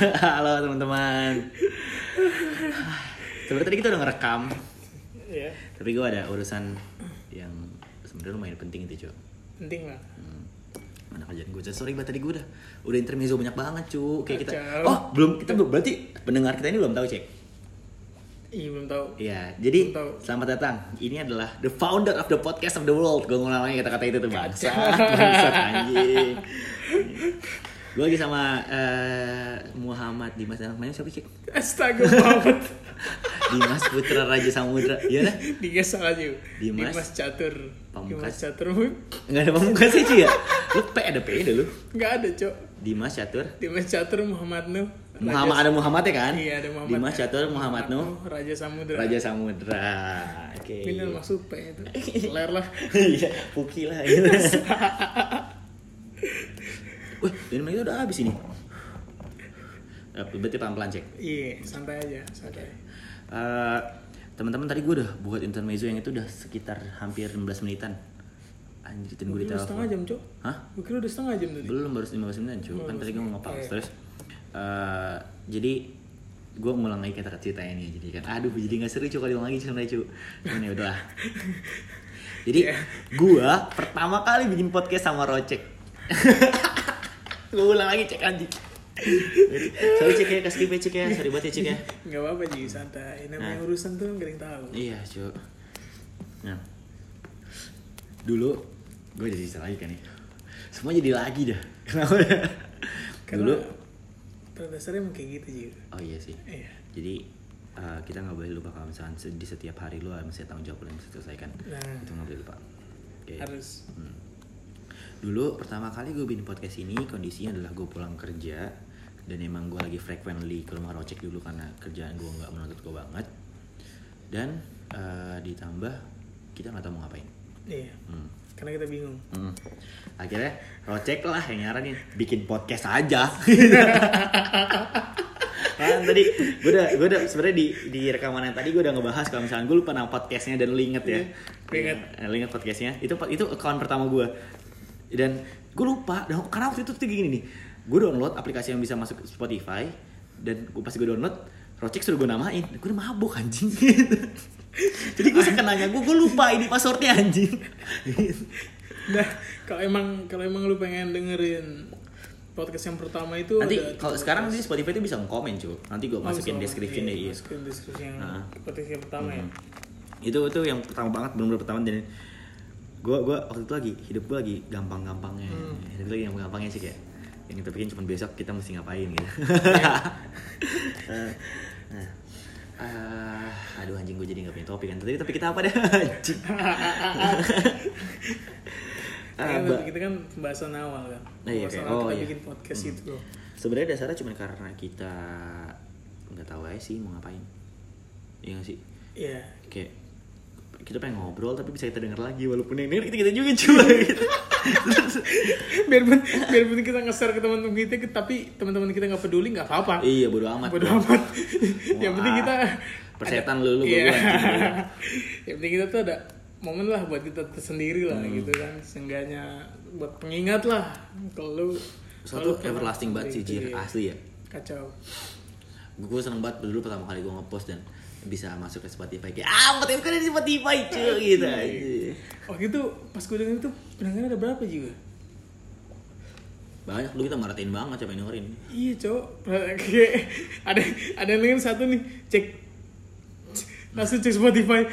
Halo teman-teman. Sebenarnya tadi kita udah ngerekam, Iya, tapi gue ada urusan yang sebenarnya lumayan penting itu cuy. penting lah. Hmm. Mana kerjaan gue? Sorry banget tadi gue udah udah intermezzo banyak banget cu. Kayak kita. Kacau. Oh belum kita belum berarti pendengar kita ini belum tahu cek. Iya belum tahu. Iya, jadi Belum tahu. selamat datang. Ini adalah the founder of the podcast of the world. Gue ngulang lagi kata-kata itu tuh bangsa, bangsa anjing. Gue lagi sama eh, Muhammad Dimas namanya siapa sih? Astaga banget. Dimas Putra Raja Samudra. Iya dah. Digas salah juga. Dimas. Dimas Catur. Pamungkas. Dimas Catur Enggak ada pamungkas sih ya. Lu P ada P deh lu. nggak ada cok. Dimas Catur. Dimas Catur Muhammad Nuh. Raja- Muhammad ada Muhammad ya kan? Iya ada Muhammad. Dimas Catur Muhammad Nuh. Raja Samudra. Raja Samudra. Oke. Ini masuk P itu. Ler lah. Iya, Puki lah gitu. Wah, ini mereka udah habis ini. Eh, Berarti pelan-pelan cek. Iya, santai aja, santai. Eh, teman-teman tadi gue udah buat intermezzo yang itu udah sekitar hampir 16 menitan. Anjir, dan gue udah setengah jam cok. Hah? Gue kira udah setengah jam tadi. Belum baru 15 menitan cuy. Kan tadi gue mau ngepas Iya. terus. eh, jadi gue ngulang lagi kata cerita ini jadi kan aduh jadi nggak seru cuy kalau lagi sebenarnya cuy cuman ya udahlah jadi Iya. gue pertama kali bikin podcast sama Rocek gue ulang lagi cek anjing sorry cek ya kasih cek ya sorry banget ya cek ya Nggak apa-apa Ji, santai. Namanya Nah. urusan tuh gak ada yang tahu. iya cuy nah dulu gue jadi cerita lagi kan nih semua jadi lagi dah kenapa Karena dulu pada dasarnya emang kayak gitu Ji. oh iya sih Iya. jadi uh, kita nggak boleh lupa kalau misalnya di setiap hari lu mesti tanggung jawab lu yang selesaikan Nah. itu nggak boleh lupa Oke. Harus. Hmm. Dulu pertama kali gue bikin podcast ini kondisinya adalah gue pulang kerja dan emang gue lagi frequently ke rumah Rocek dulu karena kerjaan gue nggak menuntut gue banget dan uh, ditambah kita nggak tahu mau ngapain Iya. Hmm. Karena kita bingung. Hmm. Akhirnya Rocek lah yang nyaranin bikin podcast aja. kan tadi gue udah gue udah sebenarnya di di rekaman yang tadi gue udah ngebahas kalau misalnya gue lupa nama podcastnya dan lu inget ya. Gue inget. Lu inget podcastnya itu itu account pertama gue dan gue lupa dan karena waktu itu tuh gini nih. Gue download aplikasi yang bisa masuk Spotify dan gue pas gue download Rocek suruh gue namain. Gue udah mabuk anjing. Jadi gue suka nanya gue gue lupa ini passwordnya anjing. Nah, kalau emang kalau emang lu pengen dengerin podcast yang pertama itu nanti kalau sekarang di Spotify itu bisa ngomong cuy nanti gue Oh, masukin description iya, deh iya. Masukin description yang Nah. podcast yang pertama ya. itu itu yang pertama banget benar-benar pertama dan gue gue waktu itu lagi hidup gue lagi gampang-gampangnya Hmm. hidup lagi gampang-gampangnya sih kayak yang kita bikin cuma besok kita mesti ngapain gitu nah ah, aduh anjing gue jadi nggak punya topik kan tadi topik kita apa deh anjing ba- kita kan pembahasan awal kan. Nah, iya, awal oh, kita iya. bikin podcast itu loh. sebenarnya dasarnya cuma karena kita nggak tahu aja sih mau ngapain Iya gak sih Iya. kayak kita pengen ngobrol tapi bisa kita denger lagi walaupun yang denger kita kita juga cuy gitu. biarpun biarpun kita nge-share ke teman-teman kita tapi teman-teman kita nggak peduli nggak apa-apa. iya bodo amat Bodo amat. yang penting kita persetan lu lu Iya. yang penting kita tuh ada momen lah buat kita tersendiri lah Hmm. gitu kan. Seenggaknya buat pengingat lah kalau lu satu everlasting banget sih jir Iya. asli ya Kacau. gue seneng banget dulu pertama kali gue ngepost dan bisa masuk ke Spotify. Kayak ah podcast kan di Spotify cuy? Gitu Iya. aja. Waktu itu pas gue denger itu pendengarnya ada berapa juga? banyak dulu kita maratin banget siapa yang dengerin? Iya cowok. Kayak ada ada yang dengerin satu nih cek. Langsung cek Spotify.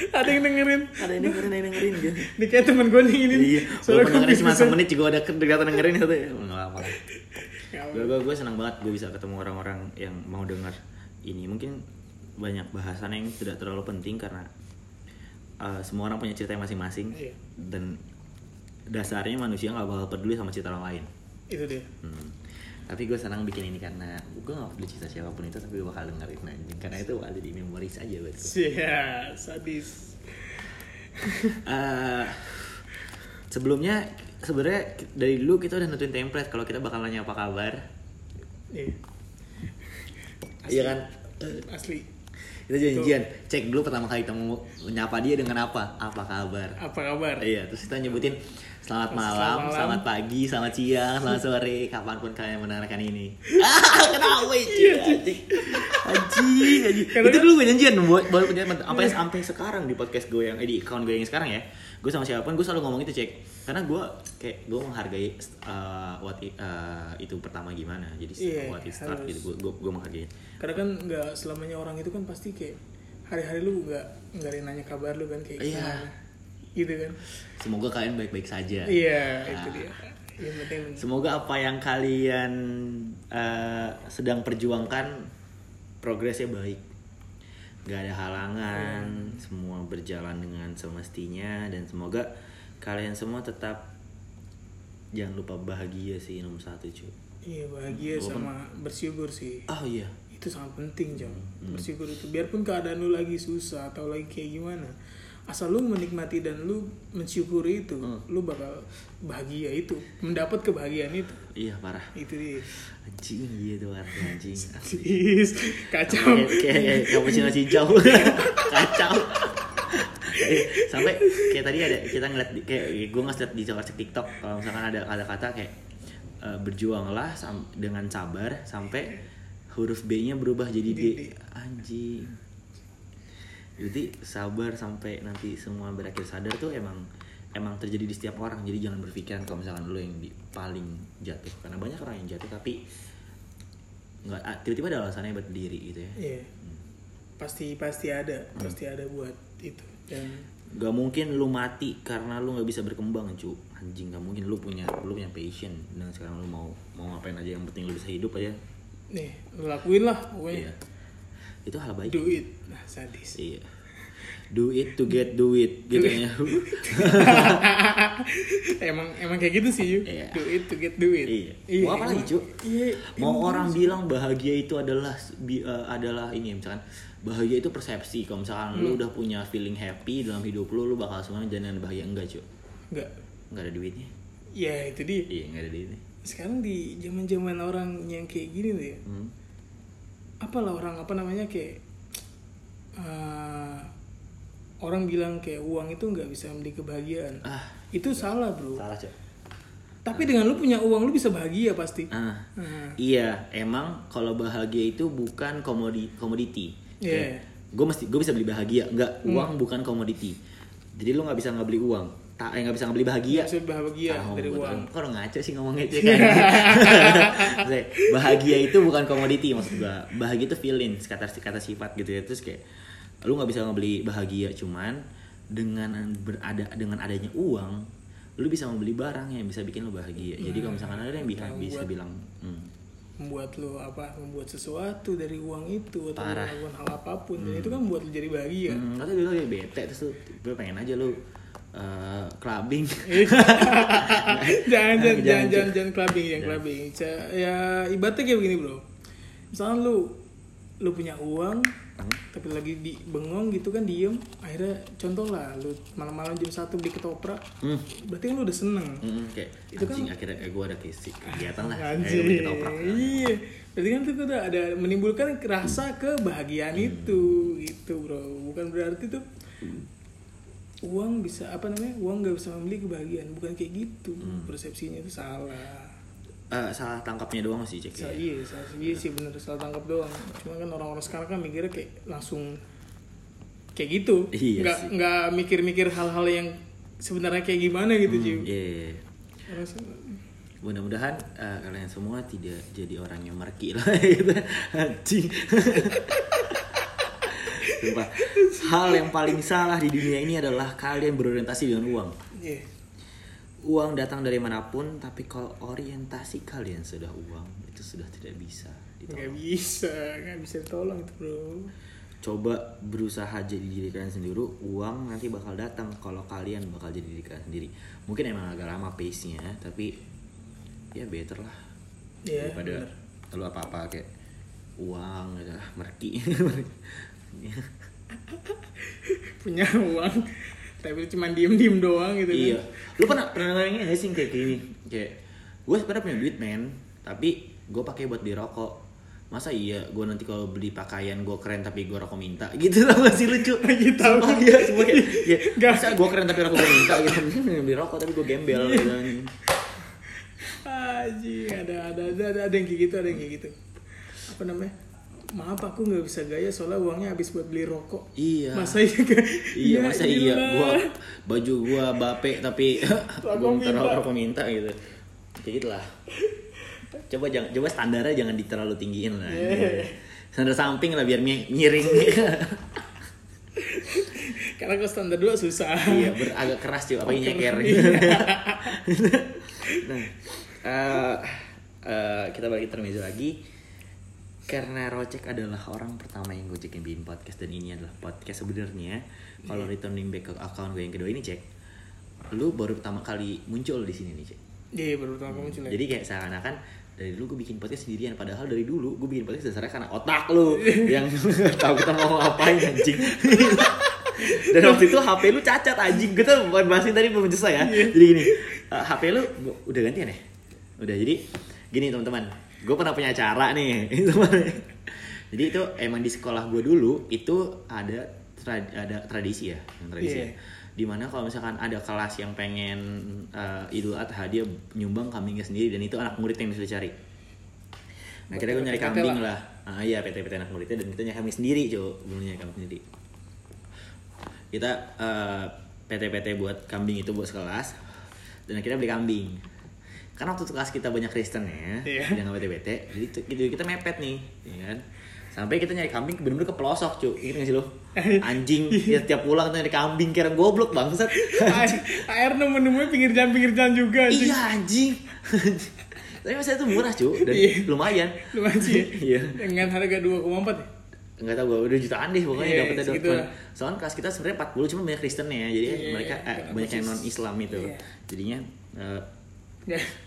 Ada yang dengerin. Ada yang dengerin ada yang dengerin gitu. Ini kayak temen gue nih ini. Iya Soalnya gua dengerin cuma semenit juga ada kedekatan dengerin satu ya nggak apa-apa. Gue gue gue senang banget gue bisa ketemu orang-orang yang mau dengar ini. Mungkin banyak bahasan yang tidak terlalu penting karena uh, semua orang punya cerita masing-masing. Iya. dan dasarnya manusia nggak bakal peduli sama cerita orang lain. Itu dia. Hmm. tapi gue senang bikin ini karena gue gak peduli cerita siapa pun itu tapi gue bakal dengerin anjing. Karena itu bakal jadi memoris aja buat gue Sia, sadis. Eh, sebelumnya sebenarnya dari dulu kita udah nentuin template kalau kita bakal nanya apa kabar. Iya. Iya kan? Asli. kita janjian cek dulu pertama kali kita mau menyapa dia dengan apa? Apa kabar? Apa kabar? iya terus kita nyebutin Selamat Selamat malam, malam. selamat pagi, selamat siang, selamat sore, kapan pun kalian mendengarkan ini. Ah, kenapa itu? Anjing. Karena Itu dulu gue janjian buat sampai sampai sekarang di podcast gue yang eh, di account gue yang sekarang ya. Gue sama siapa pun gue selalu ngomong itu cek. Karena gue kayak gue menghargai uh, what i- uh, itu pertama gimana. Jadi Iya, what it start harus. gitu. Gue gue gue menghargai. Karena kan nggak selamanya orang itu kan pasti kayak hari-hari lu nggak nggak nanya kabar lu kan kayak Iya. gimana. Gitu kan. Semoga kalian baik-baik saja. Iya, itu Ah. dia. Yang penting Semoga apa yang kalian uh, sedang perjuangkan progresnya baik. Gak ada halangan, semua berjalan dengan semestinya dan semoga kalian semua tetap jangan lupa bahagia sih nomor satu cuy. iya bahagia Walaupun- sama bersyukur sih. Oh iya, Itu sangat penting, Jam. Hmm. Bersyukur itu biarpun keadaan lu lagi susah atau lagi kayak gimana. Asal lu menikmati dan lu mensyukuri itu, Hmm. lu bakal bahagia itu, mendapat kebahagiaan itu. iya parah. Itu dia. Anjing gitu artinya anjing. Sis, kacau. Kayak kayak cappuccino cincau. Kacau. Eh, sampai kayak tadi ada kita ngeliat kayak gue ngeliat di cek TikTok kalau misalkan ada ada kata kayak eh, berjuanglah sam- dengan sabar sampai huruf B-nya berubah jadi D. D. Anjing. Jadi sabar sampai nanti semua berakhir sadar tuh emang emang terjadi di setiap orang. Jadi jangan berpikiran kalau misalkan lu yang di, paling jatuh karena banyak orang yang jatuh tapi nggak ah, tiba-tiba ada alasannya buat berdiri gitu ya. Iya. Pasti pasti ada, pasti ada buat itu. Dan Gak mungkin lu mati karena lu nggak bisa berkembang cu anjing gak mungkin lu punya lu punya passion dan sekarang lu mau mau ngapain aja yang penting lu bisa hidup aja nih, lu lakuin lah pokoknya. iya itu hal baik Do it. Nah, sadis. iya do it to get do it gitu ya emang emang kayak gitu sih, Yu. Iya. Do it to get do it. Iya. Mau apa lagi, Cu? Iya. mau emang orang bilang bahagia itu adalah bi- eh, adalah ini misalkan bahagia itu persepsi kalau misalkan lu Hmm. udah punya feeling happy dalam hidup lu lu bakal semuanya jangan bahagia enggak cu enggak. nggak ada duitnya Ya, itu dia. iya nggak ada duitnya Sekarang di zaman-zaman orang yang kayak gini tuh ya. hmm. Apalah orang apa namanya kayak eh, orang bilang kayak uang itu nggak bisa membeli kebahagiaan. Ah. Itu salah bro. Salah cu tapi dengan lu punya uang lu bisa bahagia pasti. Ah. Nah, Iya, emang kalau bahagia itu bukan komodi komoditi. Iya. Gue mesti gue bisa beli bahagia, nggak uang bukan komoditi. Jadi lu nggak bisa nggak beli uang, tak eh, nggak bisa nggak beli bahagia. bisa bahagia Ah, dari uang buat- lu ngaco sih ngomongnya cek kan? Bahagia itu bukan komoditi maksud gua. Bahagia itu feelings, kata kata sifat gitu ya. Terus kayak lu nggak bisa ngebeli bahagia cuman dengan berada dengan adanya uang lu bisa membeli barang yang bisa bikin lu bahagia. Jadi kalau misalkan ada yang bisa Nah, bisa buat- bilang hmm, membuat lu apa membuat sesuatu dari uang itu atau Parah. melakukan hal apa pun dan itu kan membuat lu jadi bahagia Hmm, atau dulu kayak bete terus lu pengen aja lu uh, clubbing. jangan jangan jangan, jangan jangan jangan clubbing yang clubbing ya ibaratnya kayak begini bro misalnya lu lu punya uang tapi lagi di bengong gitu kan diem akhirnya contoh lah lu malam-malam jam satu beli ketoprak Hmm. berarti kan lu udah seneng Hmm, kayak Itu kan- anjing akhirnya eh, gue ada kisi kegiatan lah. Anjing. bikin ketoprak. Iya. Berarti kan itu udah ada menimbulkan rasa kebahagiaan Hmm. itu gitu bro. Bukan berarti tuh uang bisa apa namanya uang nggak bisa membeli kebahagiaan bukan kayak gitu Hmm. persepsinya itu salah Eh, salah tangkapnya doang sih cek. Sa- ya. iya salah iya sih bener salah tangkap doang cuma kan orang-orang sekarang kan mikirnya kayak langsung kayak gitu Iya nggak sih. nggak mikir-mikir hal-hal yang sebenarnya kayak gimana gitu Hmm, Ciu. iya. Se- Mudah-mudahan eh, kalian semua tidak jadi orang yang merki lah gitu. Anjing. Sumpah. Hal yang paling salah di dunia ini adalah kalian berorientasi dengan uang. iya Uang datang dari mana pun, tapi kalau orientasi kalian sudah uang, itu sudah tidak bisa ditolong. bisa nggak bisa tolong itu bro Coba berusaha jadi diri kalian sendiri, uang nanti bakal datang kalau kalian bakal jadi diri kalian sendiri. Mungkin emang agak lama pace-nya, tapi ya better lah Iya, daripada bener. lu apa-apa kayak uang gitu merki. punya uang tapi cuma diem diem doang gitu iya. kan Lu pernah pernah nanya gak sih kayak gini? Kayak gue sebenarnya punya duit men, tapi gue pakai buat beli rokok. masa iya gue nanti kalau beli pakaian gue keren tapi gue rokok minta gitu lah masih lucu Lagi tahu. Sumpah, iya semua kayak ya, Nggak. masa gue keren tapi rokok gue minta gitu beli rokok tapi gue gembel gitu Aji, ada, ada ada ada ada yang kayak gitu, ada yang kayak gitu. Apa namanya? Maaf aku nggak bisa gaya soalnya uangnya habis buat beli rokok. iya. Masa iya iya Ya masa iya. gua baju gua bape tapi gua minta rokok minta gitu. Kayak gitu lah coba jangan coba standarnya jangan terlalu tinggiin lah Iya. standar samping lah biar mi- miring. Karena kalau standar dua susah. iya ber agak keras cuy apa nyeker. Iya. nah eh, eh, kita balik ke lagi karena Rocek adalah orang pertama yang gue cekin bikin podcast dan ini adalah podcast sebenarnya kalau returning back ke account gue yang kedua ini cek lu baru pertama kali muncul di sini nih cek. Iya, baru pertama kamu muncul ya. jadi kayak seakan-akan dari dulu gue bikin podcast sendirian padahal dari dulu gue bikin podcast dasarnya karena otak lu yang tahu kita mau ngapain anjing. Dan waktu itu HP lu cacat anjing. Kita bukan bahasin tadi belum selesai ya. Jadi gini uh, HP lu udah gantian ya? Udah jadi gini teman-teman gue pernah punya acara nih. Jadi itu emang di sekolah gue dulu itu ada tra- ada tradisi ya tradisi Iya. ya di mana kalau misalkan ada kelas yang pengen uh, idul adha dia nyumbang kambingnya sendiri dan itu anak murid yang bisa dicari. Nah kita gue nyari kambing lah. lah. Ah iya PT PT anak muridnya dan kita nyari kambing sendiri cuy belum nyari kambing sendiri. Kita uh, PT PT buat kambing itu buat sekelas dan akhirnya beli kambing karena waktu itu kelas kita banyak Kristen ya Iya. jangan PT jadi itu- gitu kita mepet nih ya kan sampai kita nyari kambing bener-bener ke pelosok cuy inget gak sih lo anjing ya tiap pulang kita nyari kambing kira goblok bangsat Air- nemu-nemunya pinggir jalan pinggir jalan juga. anjing. iya anjing tapi masa itu murah cuy dan Iya. lumayan Lumayan sih. iya Dengan harga 2,4 ya? nggak tahu gue udah jutaan deh pokoknya Iya, dapetnya dapet lah. soalnya kelas kita sebenarnya 40 cuma banyak Kristen ya jadi Iya, mereka eh, kenapa banyak yang non Islam itu Iya. jadinya eh,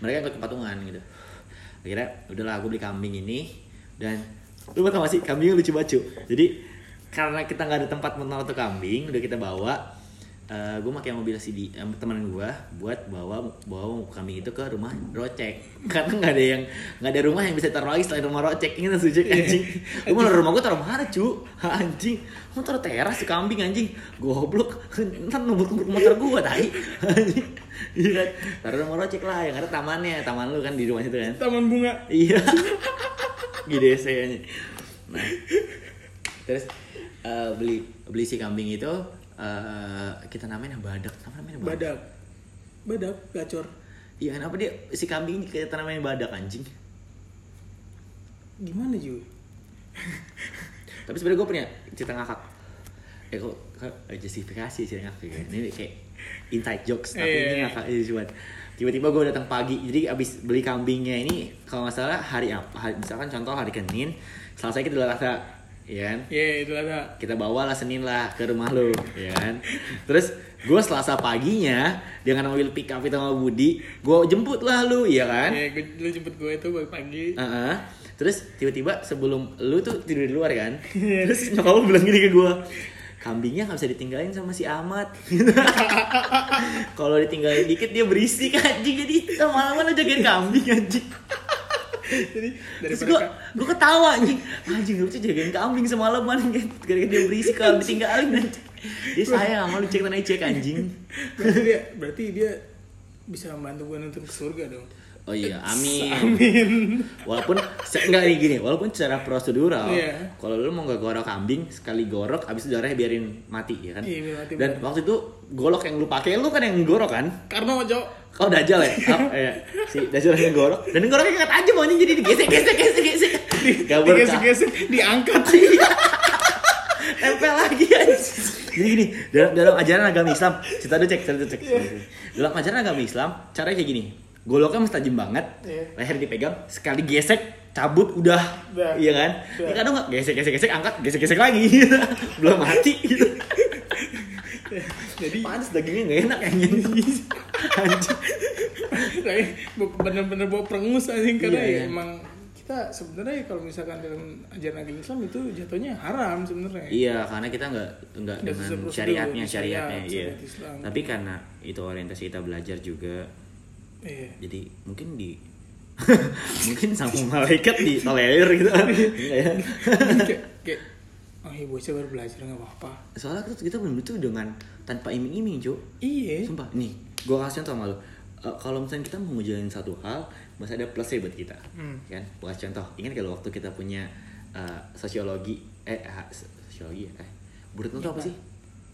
Mereka ikut patungan gitu akhirnya udahlah aku beli kambing ini dan lu tau gak sih kambingnya lucu banget Cu. jadi karena kita nggak ada tempat menaruh tuh kambing udah kita bawa gue pakai mobil si di em, teman gue buat bawa bawa kambing itu ke rumah rocek. Karena nggak ada yang nggak ada rumah yang bisa taruh lagi selain rumah rocek. Ini tuh cek anjing. Gue mau rumah gue taruh mana cu anjing. Mau taruh teras si kambing anjing. Goblok. Ntar numpuk numpuk motor gue tadi anjing. Iya. Taruh rumah rocek lah yang ada tamannya. Taman lu kan di rumah situ kan? Taman bunga. Iya. GDC aja. Nah. Terus eh, beli beli si kambing itu eh, kita namain badak. Apa namanya Badak. Badak, gacor. Iya, kenapa dia si kambing ini kita namain badak anjing? Gimana Ju? Tapi sebenarnya gue punya cerita ngakak. Eh kok, kok justifikasi cerita ngakak ya. Ini kayak inside jokes tapi Iya. ini ngakak aja cuman. Tiba-tiba gue datang pagi, jadi abis beli kambingnya ini kalau nggak salah hari apa? Hari, misalkan contoh hari Senin, selesai kita udah rasa, ya kan? Ya, itu ada. kita bawa lah Senin lah ke rumah lu, ya kan? Terus gue Selasa paginya dengan mobil pick up itu sama Budi, gue jemput lah lu, ya kan? Ya, gue, lu jemput gue itu pagi-pagi. Heeh. Terus tiba-tiba sebelum lu tuh tidur di luar kan? Iya. Terus nyokap lu bilang gini ke gue, kambingnya nggak bisa ditinggalin sama si Ahmad. Kalau ditinggalin dikit dia berisik anjing jadi malam-malam jagain kambing anjing. Jadi Terus daripada gue gue ketawa anjing anjing lucu jagain kambing semalaman kan gara-gara dia berisik kalau ditinggalin anjing dia sayang sama lu cek tanah cek anjing berarti dia berarti dia bisa membantu gue nonton ke surga dong. oh iya amin Amin. walaupun enggak nih gini walaupun secara prosedural Iya. kalau lu mau nggak gorok kambing sekali gorok abis itu darahnya biarin mati ya kan Iya, mati, dan bener. waktu itu golok yang lu pakai lu kan yang gorok kan Karena Cok. Kau dajal ya oh, iya. si dajal yang gorok dan yang goroknya nggak tajam anjing jadi digesek gesek gesek gesek Gabur, Kak. Digesek-gesek, diangkat. tempel lagi anjing. Jadi gini, dalam, dalam ajaran agama Islam, cerita dulu cek, cerita cek. Dalam ajaran agama Islam, caranya kayak gini. Goloknya mesti tajam banget, Iya. leher dipegang, sekali gesek, cabut udah, Udah. iya kan? Udah. Ini kadang nggak gesek, gesek, gesek, angkat, gesek, gesek lagi, belum mati gitu. Jadi Pantes dagingnya nggak enak anjing. anjing. saya bener-bener bawa perengus anjing karena Iya, ya iya. emang kita sebenarnya kalau misalkan dalam ajaran agama Islam itu jatuhnya haram sebenarnya. Iya, karena kita nggak nggak dengan syariatnya, syariat, syariatnya, iya. Islam. Tapi karena itu orientasi kita belajar juga, Iya. jadi mungkin di mungkin sama malaikat ditolerir gitu Enggak ya kayak kayak oh iya bocah baru belajar nggak apa-apa soalnya tuh kita bener tuh dengan tanpa iming-iming cuy iya. Sumpah nih gue kasih contoh sama lu. Eh, kalau misalnya kita mau ngejalanin satu hal masih ada plusnya buat kita Hmm. kan? Gue kasih contoh. Ingat kalau waktu kita punya eh, sosiologi eh ha- sosiologi ya? Eh Burutno tuh apa sih?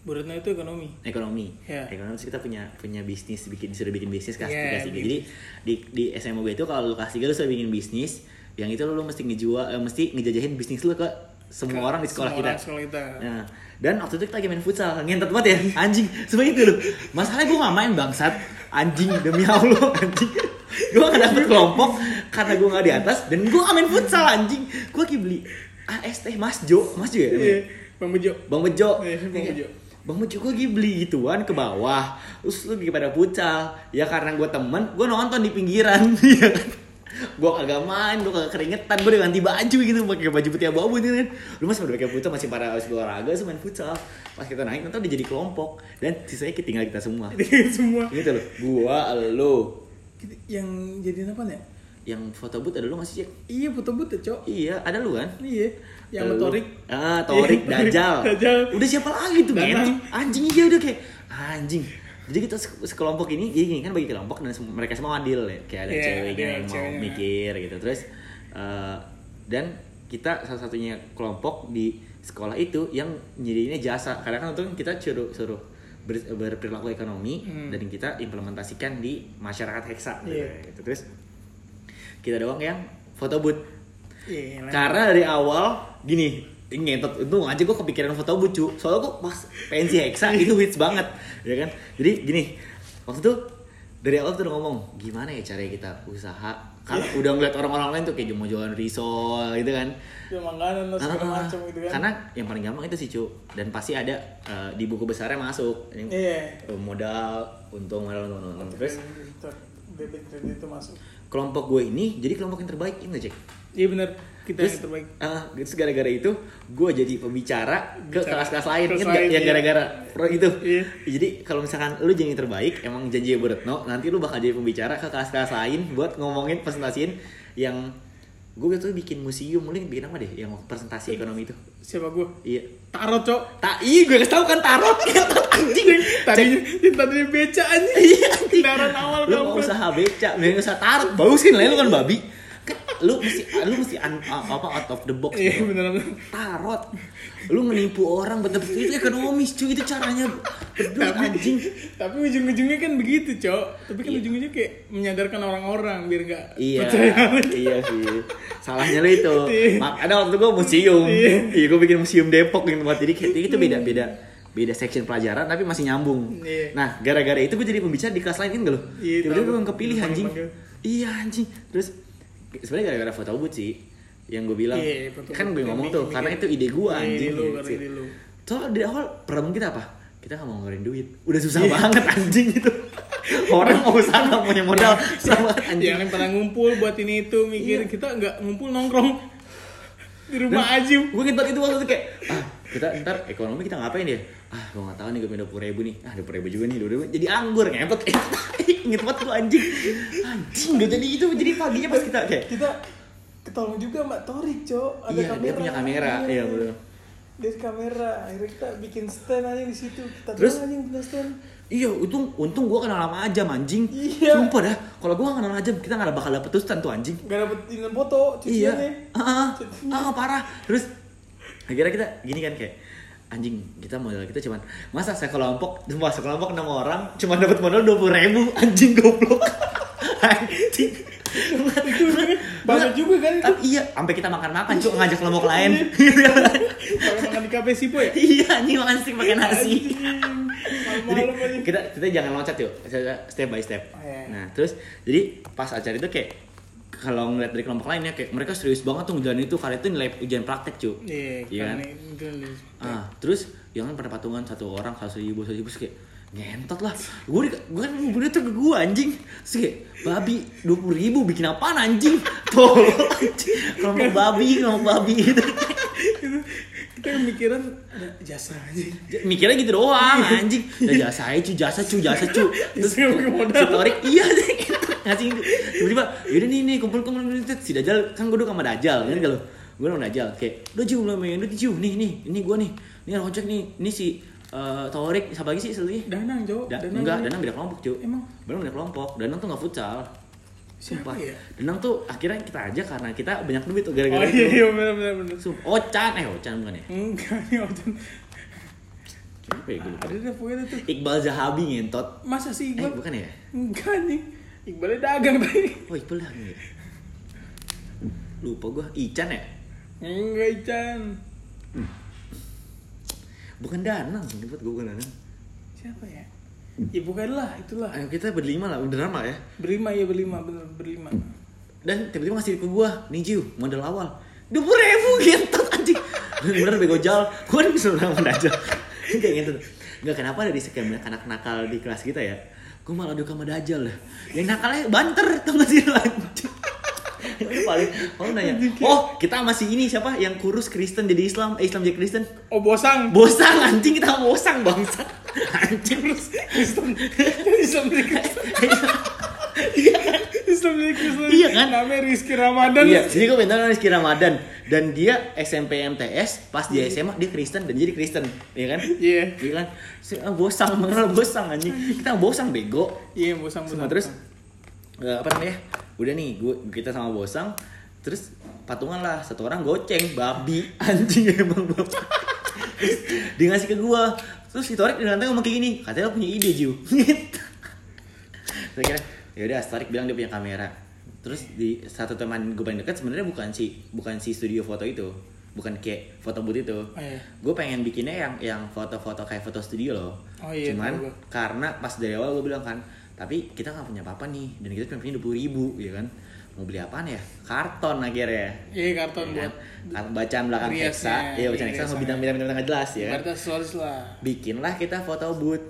Buratno itu ekonomi. Ekonomi. Ya. ekonomi terus kita punya punya bisnis bikin disuruh bikin bisnis Ya, kelas tiga jadi di di SMA gue itu kalau lu kelas tiga lu sudah bikin bisnis yang itu lu, lu mesti ngejual eh, mesti ngejajahin bisnis lu ke semua orang di sekolah Semua kita orang sekolah kita Nah, dan waktu itu kita lagi main futsal, ngentot banget ya, anjing. Semua itu loh. Masalahnya gue gak main bangsat, anjing demi Allah, anjing. Gue gak dapet kelompok karena gue gak di atas dan gue gak main futsal anjing. Gue lagi beli AS teh Mas Jo, Mas Jo ya? iya bang Bejo Bang Bejo. Iya, Bang Bejo. Bang Bejo gue lagi beli gituan ke bawah. Terus lu lagi pada futsal. Ya karena gue temen, gue nonton di pinggiran. Gue kagak main, gue kagak keringetan, gue udah ganti baju gitu, pakai baju putih abu-abu gitu kan. Lu masih udah pakai futsal, masih para habis olahraga, terus main futsal. Pas kita naik, nanti udah jadi kelompok. Dan sisanya kita tinggal kita semua. semua Gitu loh, gua, lo. yang jadi apa ya Yang foto booth ada lu gak sih, Cek? iya foto booth ya cok Iya, ada lu kan? iya yang Lu. motorik Ah, Torik, Iya, Dajjal. Dajjal. Udah siapa lagi tuh, men? Anjing iya udah kayak anjing. Jadi kita se- sekelompok ini, jadi gini kan bagi kelompok dan mereka semua adil ya. Kayak ada Iya, ceweknya yang mau ceweknya. mikir gitu. Terus eh, dan kita salah satunya kelompok di sekolah itu yang nyediainnya jasa. Karena kan untuk kita suruh suruh ber- berperilaku ekonomi Hmm. dan kita implementasikan di masyarakat heksa gitu, Iya. gitu. Terus kita doang yang foto booth. iya lah. Karena dari awal gini, ngentot itu aja gue kepikiran foto bucu. Soalnya gue pas pensi hexa itu hits banget, ya kan? Jadi gini, waktu itu dari awal tuh udah ngomong gimana ya cara kita usaha. Kalau udah ngeliat orang-orang lain tuh kayak mau jualan risol gitu kan. Jual makanan lah segala Ah, macam gitu kan Karena yang paling gampang itu sih cu dan pasti ada eh, di buku besarnya masuk. Ini iya eh, modal, untung, modal, untung, untung. Terus debit kredit itu masuk kelompok gue ini jadi kelompok yang terbaik ini cek. iya benar kita Terus, yang terbaik ah, terus gara-gara itu gue jadi pembicara ke kelas-kelas lain nggak? lain, yang iya. gara-gara pro itu. Iya. Jadi kalau misalkan lu jadi yang terbaik, emang janji Bu Retno, nanti lu bakal jadi pembicara ke kelas-kelas lain buat ngomongin presentasiin yang gue tuh bikin museum, yang bikin apa deh? Yang presentasi ekonomi itu. siapa gua Iya. tarot cok Tak, iya gue kasih tau kan tarot, anjing. tadinya tadinya beca aja Iya, kendaraan awal lu mau usaha beca, mau usaha tarot, bagus kan lah lu kan babi. Lu mesti lu mesti un- apa out of the box. iya bro. benar benar tarot. Lu menipu orang betul betul itu ekonomis cuy itu caranya. Berduit tapi anjing. tapi ujung-ujungnya kan begitu cok. Tapi kan Iya. ujung-ujungnya kayak menyadarkan orang-orang biar nggak iya percaya. iya sih. Salahnya lu itu. Iya. Mak- ada waktu gua museum. Iya. iya gua bikin museum Depok gitu buat jadi kayak itu beda beda. Beda section pelajaran tapi masih nyambung. Iya. nah gara-gara itu gua jadi pembicara di kelas lain kan gak lo Iya, tiba-tiba gua kepilih anjing. iya anjing. Terus sebenarnya gara-gara foto booth sih yang gue bilang Iya, foto kan gue ngomong tuh karena itu ide gue Iya, anjing lu, gitu lu. Soalnya dari awal problem kita apa? Kita gak mau ngeluarin duit. Udah susah banget anjing itu. Orang mau usaha gak punya modal. Susah banget anjing. yang pada ngumpul buat ini itu mikir Iya. kita nggak ngumpul nongkrong di rumah aja Gue banget itu waktu itu kayak, ah kita ntar ekonomi kita ngapain ya? Ah gue gak tau nih gue punya 20 ribu nih. Ah 20 ribu juga nih, 20 ribu. Jadi anggur ngepet. inget banget gue anjing. Anjing gak jadi itu. Jadi paginya pas kita kayak, kita ketolong juga mbak Torik cok ada Iya, kamera dia punya kamera. Iya, bener. dia kamera akhirnya kita bikin stand aja di situ kita Terus? aja punya stand Iya, untung untung gue kenal sama Ajam anjing. Iya. Sumpah dah, kalau gue gak kenal Ajam, kita gak bakal dapet tustan tuh anjing. nggak dapet dengan foto Iya. Ah, Cuciannya. ah, parah. Terus akhirnya kita gini kan kayak anjing kita modal kita cuman masa sekelompok cuma sekelompok enam orang cuma dapat modal dua puluh ribu? Anjing goblok. Anjing. Banyak juga kan itu. Iya sampai kita makan makan cuk ngajak kelompok lain. Kalau makan di kafe Sipo ya? Iya anjing makan sih pakai nasi. Jadi kita kita jangan loncat yuk step by step. Oh, iya. nah terus jadi pas acara itu kayak kalau ngeliat dari kelompok lainnya kayak mereka serius banget tuh ngejalanin itu karena itu nilai ujian praktek cuy iya Iya kan? Ah, terus yang kan pada patungan satu orang satu ribu satu ribu terus kayak ngentot lah. Gue gue kan ngumpulnya tuh ke gue anjing. Terus kayak babi dua puluh ribu bikin apaan anjing? Anjing. Kelompok babi kelompok babi. Gitu itu kita mikiran jasa aja mikirnya gitu doang anjing. Ya jasa aja cu jasa cu jasa cu. Terus Torik iya anjing. Ngasih tiba-tiba yaudah nih nih kumpul kumpul si Dajjal kan gue duduk sama Dajjal kan kalau gue sama Dajjal kayak udah jiu lo main udah jiu nih nih ini gue nih ini orang ojek nih ini si eh, Torik siapa lagi sih satu lagi Danang, Cok. Da- Danang enggak, ini. Danang beda kelompok cuy Emang? Danang beda kelompok Danang tuh gak futsal Siapa Sumpah. ya? Danang tuh akhirnya kita aja karena kita banyak duit tuh Oh gara-gara iya, itu iya benar benar benar. Sumpah. Ocan, eh Ocan bukan ya? Enggak nih Ojan. Siapa ya gue lupa. Ada deh pokoknya tuh. Iqbal Zahabi ngentot Masa sih Eh Iqbal? bukan ya? Enggak nih. Iqbalnya dagang tadi. Oh Iqbal Zahabi ya? Lupa gue, Ican ya? Enggak, Ican. Bukan Danang, nyebut gue bukan Danang Siapa ya? Ya bukan lah, itulah. Ayo kita berlima lah, udah lama ya Berlima ya berlima, bener berlima. Dan tiba-tiba ngasih ke gue, nih Jiu, modal awal Dua puluh ribu ngentot anjing Bener bego jal, gue bisa bilang sama Dajjal Kayak gitu Gak kenapa dari sekian banyak anak nakal di kelas kita ya Gue malah adu sama Dajjal lah Yang nakalnya banter, tau gak sih? Itu paling, oh nanya, oh kita masih ini siapa? Yang kurus Kristen jadi Islam, eh Islam jadi Kristen? Oh, bosang. Bosang anjing kita bosang bangsa. Anjing Islam. Islam dari Kristen. Islam dari Kristen. Iya kan? Namanya Rizky Ramadan. Iya, jadi gue bentar Rizky Ramadan dan dia SMP MTS pas dia SMA dia Kristen dan jadi Kristen, iya kan? Iya. Iya kan? Ah, Bosang, mengenal bosang anjing. Kita bosang bego. Iya, bosang Semua bosang. terus eh, apa namanya? Udah nih, gue kita sama bosang terus patungan lah satu orang goceng babi anjing emang babi. Terus dia ngasih ke gua terus si Torik di lantai ngomong kayak gini katanya lo punya ide Ju gitu saya kira ya udah Torik bilang dia punya kamera. Terus di satu teman gue paling dekat sebenarnya bukan si bukan si studio foto itu. Bukan kayak foto booth itu. Oh, iya. gue pengen bikinnya yang yang foto-foto kayak foto studio loh. Oh, iya, cuman karena pas dari awal gue bilang kan tapi kita nggak punya apa-apa nih dan kita cuma punya dua ribu ya kan. Mau beli apaan ya? Karton akhirnya. Iya, karton Ya buat kan? bacaan belakang Hexa. Iya bacaan Hexa sama riasnya. bintang-bintang nggak jelas ya kan? Lah. bikinlah kita foto booth.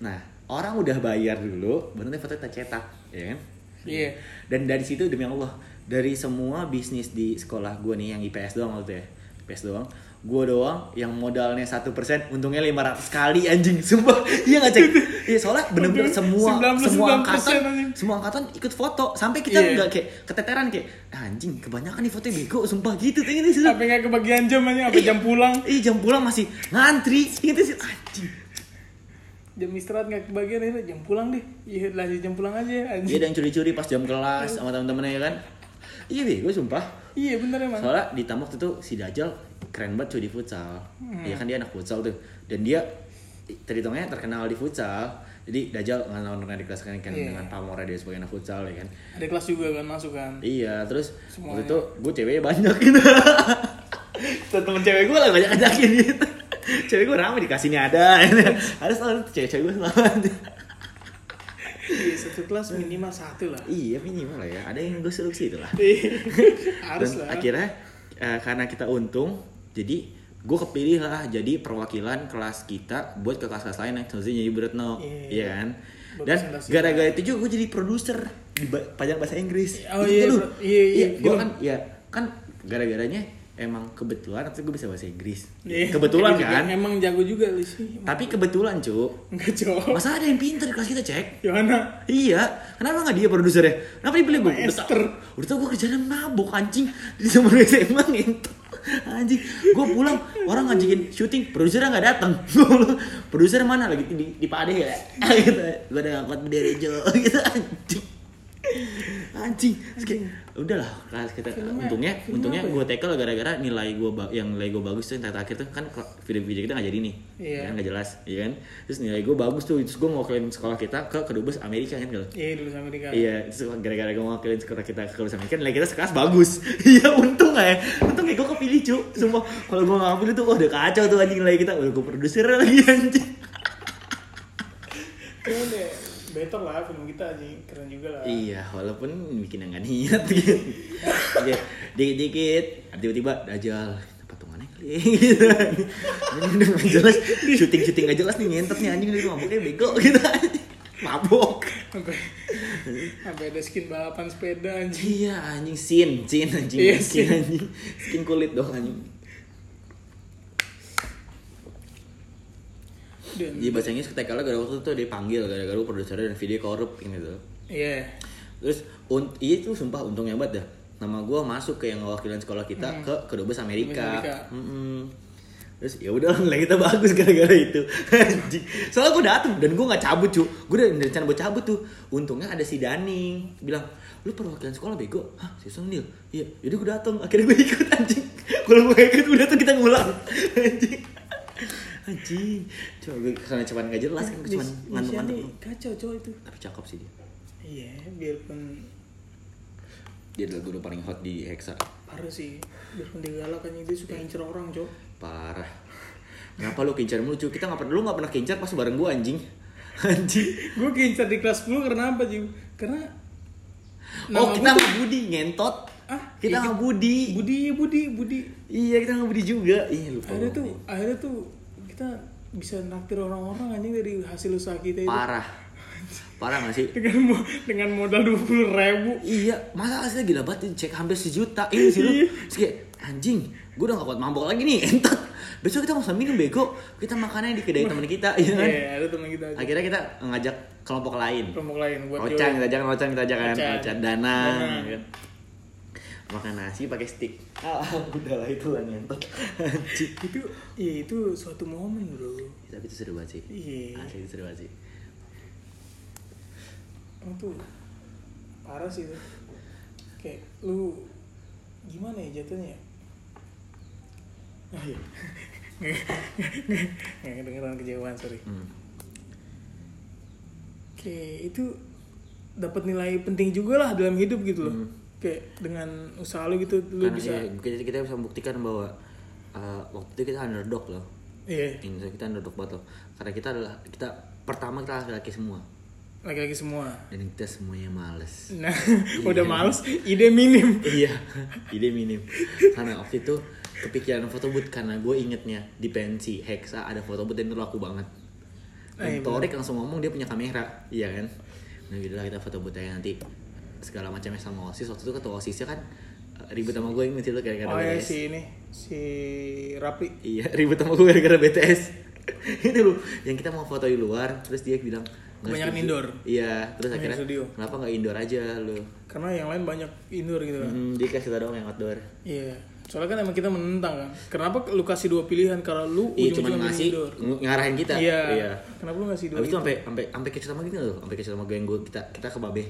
Nah orang udah bayar dulu nanti foto kita cetak ya kan? Iya. dan dari situ demi Allah dari semua bisnis di sekolah gue nih yang IPS doang waktu ya IPS doang gue doang yang modalnya satu persen untungnya 500 kali anjing. Sumpah. Iya nggak cek iya soalnya bener-bener semua 99% semua angkatan anjing. semua angkatan ikut foto. Sampai kita Iya. nggak kayak keteteran kayak "Ah, anjing kebanyakan nih fotonya bego. Sumpah gitu ini sih Apa nggak kebagian jam aja, apa jam pulang? Ih jam pulang masih ngantri gitu sih anjing Jam istirahat nggak kebagian ini jam pulang deh. Iya, lanjut jam pulang aja. Iya yang curi-curi pas jam kelas sama temen-temennya ya kan Iya deh gue sumpah Iya, bener emang. Soalnya di Tambak itu si Dajjal keren banget cuy di futsal Iya kan dia anak futsal tuh Dan dia terhitungnya terkenal di futsal Jadi Dajjal nggak di kelas kan kan Iya. dengan pamornya dia sebagai anak futsal ya kan Ada kelas juga kan masuk kan. Iya terus Semuanya. waktu itu gue ceweknya banyak gitu temen cewek gue lah banyak ajakin gitu Cewek gue rame dikasih nih ada Ada selalu cewek-cewek gue selalu Iya, satu kelas minimal satu lah. Iya minimal lah ya, ada yang gue suruh situ lah Iya. Harus Dan lah. akhirnya eh, karena kita untung, jadi gue kepilih lah jadi perwakilan kelas kita buat ke kelas-kelas lain yang seharusnya jadi Beretno, Iya. iya kan? Dan gara-gara itu juga gue jadi produser di pajak bahasa Inggris. Oh iya, tuh, bro. Iya, iya, gue kan, ya kan gara-garanya emang kebetulan tapi gue bisa bahasa Inggris. Iya. Kebetulan kan? Emang jago juga lu sih. Tapi kebetulan cu, Enggak jauh. masa ada yang pintar di kelas kita cek? Yohana. Iya, kenapa nggak dia produsernya? Kenapa dia pilih gue? Tau, udah tau gue kerjaan mabok anjing di zaman SMA gitu. Anjing, gue pulang orang ngajakin syuting, produsernya nggak datang. Produser mana lagi di, di Pade ya? gitu. Gue udah ngangkat bendera Jo gitu anjing. Anjing, Terus kayak, udahlah kita. Filmnya- untungnya film untungnya apa ya? gue tackle gara-gara nilai gue yang nilai gue bagus tuh yang terakhir tuh kan video-video kita nggak jadi nih. Iya. kan nggak jelas iya kan? Terus nilai gue bagus tuh terus gue ngawalin sekolah kita ke kedubes Amerika kan kalau Iya, dulu Amerika. Iya, terus gara-gara gue ngawalin sekolah kita ke kedubes Amerika nilai kita sekelas bagus. Iya untung gak ya untung ya gue kepilih cu. Sumpah kalau gue nggak pilih tuh wah udah kacau tuh anjing nilai kita. Udah gue produser lagi anjing. Better lah film kita anjing. Keren juga lah. Iya, walaupun bikin yang gak niat gitu. Oke, dikit-dikit, tiba-tiba dajal patungannya kali gitu. Ini udah gak jelas, syuting-syuting gak jelas nih ngentot nih anjing nih mabuknya bego gitu. Mabok. Sampai sampai ada skin balapan sepeda anjing. Iya anjing sin, sin anjing, Iya, skin anjing, skin kulit dong anjing. Dan Jadi bahasa Inggris ketika gara waktu itu dia panggil gara-gara produsernya dan video korup ini tuh. iya. terus un- iya itu sumpah untungnya banget dah. Nama gue masuk ke yang wakilan sekolah kita ke kedubes Amerika, Amerika. Mm-mm. terus ya udah nilai kita bagus gara-gara itu. Soalnya gue dateng dan gue nggak cabut cu. Gue udah rencana buat cabut tuh. Untungnya ada si Daning bilang lu perwakilan sekolah bego? Hah si Nil iya. Jadi gue dateng akhirnya gue ikut anjing. Kalau gue ikut udah tuh kita ngulang. Anjing anjing. Coba gue karena cuman nggak jelas kan gue cuman ngantuk-ngantuk. Kacau cowok itu. Tapi cakep sih dia? Iya biarpun dia adalah guru paling hot di Hexa. Parah sih biarpun dia galak kan itu suka incer orang cowok parah. Kenapa lu kincar mulu cu? Kita nggak pernah lu nggak pernah kincar pas bareng gua anjing. Anjing. Gue kincar di kelas 10 karena apa Jiw? karena oh kita nggak budi ngentot. Ah kita iya, nggak budi. Budi Budi Budi. Iya kita nggak budi juga. Iya lupa akhirnya tuh akhirnya tuh kita bisa naktir orang-orang anjing dari hasil usaha kita itu parah parah gak sih dengan dengan modal dua puluh ribu Iya, masa hasilnya gila banget cek hampir sejuta. Iya sih lu. Iya. Anjing, gue udah gak kuat mabok lagi nih, entot. Besok kita mau sambil minum bego, kita makannya di kedai teman kita, iya kan? Iya, ada teman kita aja. Akhirnya kita ngajak kelompok lain. kelompok lain buat Ocan jual. kita ajak, Ocan kita ajak kan, Ocan. Ocan Dana, Dana. kan. Makan nasi pakai stick. Ah, udah lah itu lah. Anjing. itu iya itu suatu momen bro Tapi itu seru banget sih. Iya. Asli itu seru banget sih. itu parah sih itu kayak lu gimana ya jatuhnya ya oh iya nggak kedengeran kejauhan sorry Hmm. kayak itu dapat nilai penting juga lah dalam hidup gitu loh Hmm. Kayak dengan usaha lu gitu lu Karena bisa iya, kita, kita bisa membuktikan bahwa uh, waktu itu kita underdog loh. iya Indonesia kita underdog banget loh. Karena kita adalah kita pertama kita laki-laki semua laki-laki semua dan kita semuanya males. nah udah males ide minim iya, ide minim. Karena waktu itu kepikiran foto booth karena gue ingetnya di pensi Hexa ada foto booth dan itu laku banget. Ah, iya, Dan Torik langsung ngomong dia punya kamera, iya kan? Nah gitu lah kita foto booth aja nanti segala macamnya sama osis waktu itu ketua osisnya kan eh, ribut sama gue sih lo kayak oh BTS. si ini si Rapli Iya, ribut sama gue gara-gara BTS. itu loh, yang kita mau foto di luar, terus dia bilang "Nggak Kebanyakan setuju." indoor. Iya, terus akhirnya studio. kenapa nggak indoor aja lu? karena yang lain banyak indoor gitu kan Hmm, dia kasih kita doang yang outdoor. Iya, soalnya kan emang kita menentang kan. Kenapa lu kasih dua pilihan kalau lu Iya, cuma ngasih indoor? ng- ngarahin kita. Iya. Kenapa lu ngasih dua? Habis itu itu? sampai sampai sampai kecil sama gitu loh, sampai kecil sama geng gue kita kita ke Babe.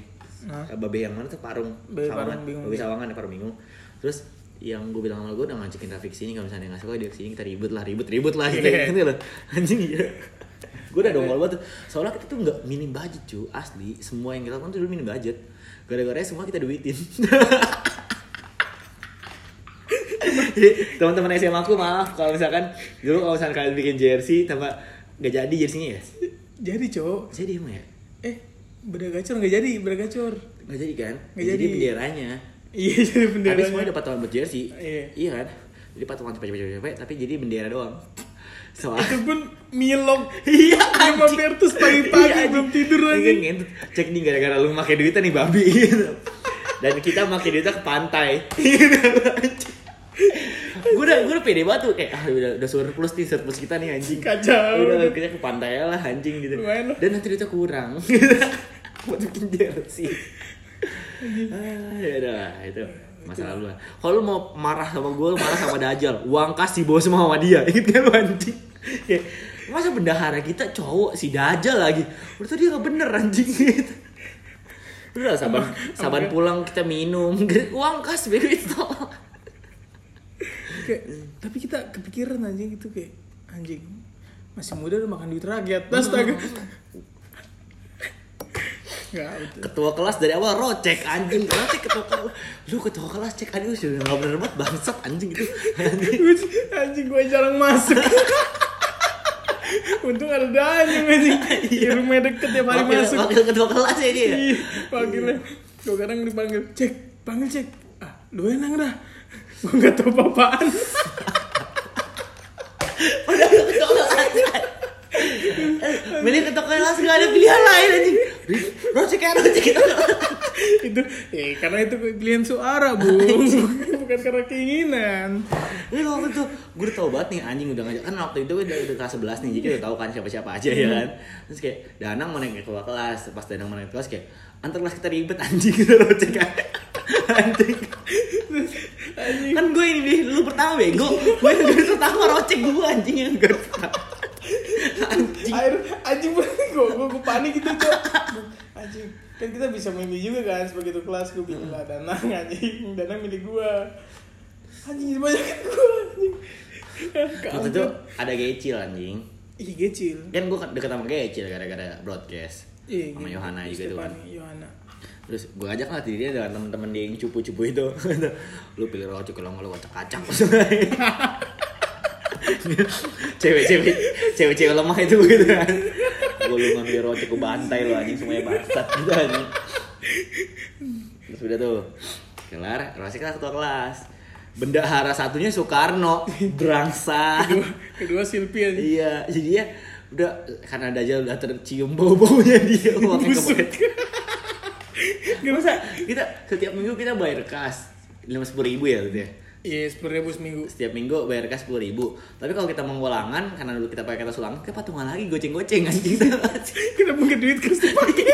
Eh, Babe yang mana tuh? Parung, Babe Sawangan. Parung Bingung. Babe Sawangan ya Parung Bingung. Terus yang gue bilang sama gue udah ngajakin Rafiq sini kalau misalnya nggak suka dia ke sini kita ribut lah ribut ribut lah gitu, Iya. gitu loh anjing iya. Gue udah dongol banget tuh. soalnya kita tuh nggak minim budget cu. Asli semua yang kita lakukan tuh dulu minim budget. Gara-gara semua kita duitin. Teman-teman SMA aku maaf. Kalau misalkan dulu kalau misalkan kalian bikin jersey tambah nggak jadi jersinya ya? Jadi cowok, jadi emang ya beda gacor nggak jadi, beda gacor. nggak jadi kan Nggak jadi jadi. benderanya Iya jadi tapi bendera. semuanya dapat patungan buat jersey Iya. iya kan jadi patungan cepet-cepet tapi jadi bendera doang soalnya Itu pun milong. iya Sama. Bertus pagi-pagi Iya, belum tidur Iya, anjing. ngentut. cek nih gara-gara lu pakai duitnya nih babi gitu. dan kita pakai duitnya ke pantai gue udah gue udah pede banget tuh kayak ah udah udah surplus nih surplus kita nih anjing Kacau. udah kita ke pantai lah anjing gitu dan nanti duitnya kurang buat bikin jersey ah ya udah lah, itu masa lalu lah. Kalau lu mau marah sama gue lu marah sama Dajjal. Uang kasih bawa semua sama dia. Inget gak lu anjing? Kayak, masa bendahara kita cowok si Dajjal lagi? Udah tuh dia gak bener anjing. Gitu udah saban saban pulang kita minum. Uang kas bego itu. Kayak, tapi kita kepikiran anjing itu kayak anjing masih muda udah makan duit rakyat. Astaga. Gak ketua kelas dari awal rocek anjing. Rocek ketua kelas lu ketua kelas cek. Aduh sudah nggak bener banget bangsat anjing itu. Anjing. Anjing gue jarang masuk. Untung ada danyang anjing. Di rumah deket hari wakil, masuk. wakil ketua kelas ya dia Iya, wakilnya. Gue kadang dipanggil cek panggil cek. Ah lu enak dah. Gue nggak tahu apa-apaan Padahal ketua kelas Milih ketua kelas gak ada pilihan lain anjing Rocek ya Rocek gitu itu eh karena itu pilihan suara bu. Bukan karena keinginan. Ini waktu itu gue udah tau banget nih anjing udah ngajak. Kan waktu itu udah, udah kelas 11 nih jadi udah tau kan siapa-siapa aja ya kan. Terus kayak Danang mau naik ke kelas. Pas Danang mau naik ke kelas kayak antar kelas kita ribet anjing. Gitu Rocek kan. Anjing. Kan gue ini nih lu pertama bego. Gue yang pertama Rocek gue anjing yang pertama anjing. Air anjing berarti gue gue gue panik gitu cok. Anjing. Kan kita bisa milih juga kan sebagai tuh kelas gue bilang lah danang anjing. Danang milih gue anjing banyak gue anjing. Waktu itu ada Gecil anjing. Ih kecil kan gue deket sama Gecil gara-gara broadcast. Iya, sama. Yohana juga tuh kan. Yohana. terus gue ajak lah dia dengan temen-temen dia yang cupu-cupu itu. Lu pilih rocok kalau nggak lu kacak-kacak cewek-cewek cewek-cewek lemah itu gitu kan. Gue lu ngambil rocok gue bantai lu anjing semuanya bangsat gitu anjing terus udah tuh kelar Rosik lah ketua kelas. Bendahara satunya Soekarno berangsa kedua, kedua Silpi iya jadi ya udah karena Dajjal udah tercium bau-baunya dia makanya Busuk. kepakai Gak masa kita setiap minggu kita bayar kas lima sepuluh ribu ya gitu ya. Iya sepuluh ribu seminggu Setiap minggu bayar kas sepuluh ribu. Tapi kalau kita mau ulangan karena dulu kita pakai kata ulangan, kita patungan lagi goceng-goceng anjing. kenapa nggak duit terus dipakai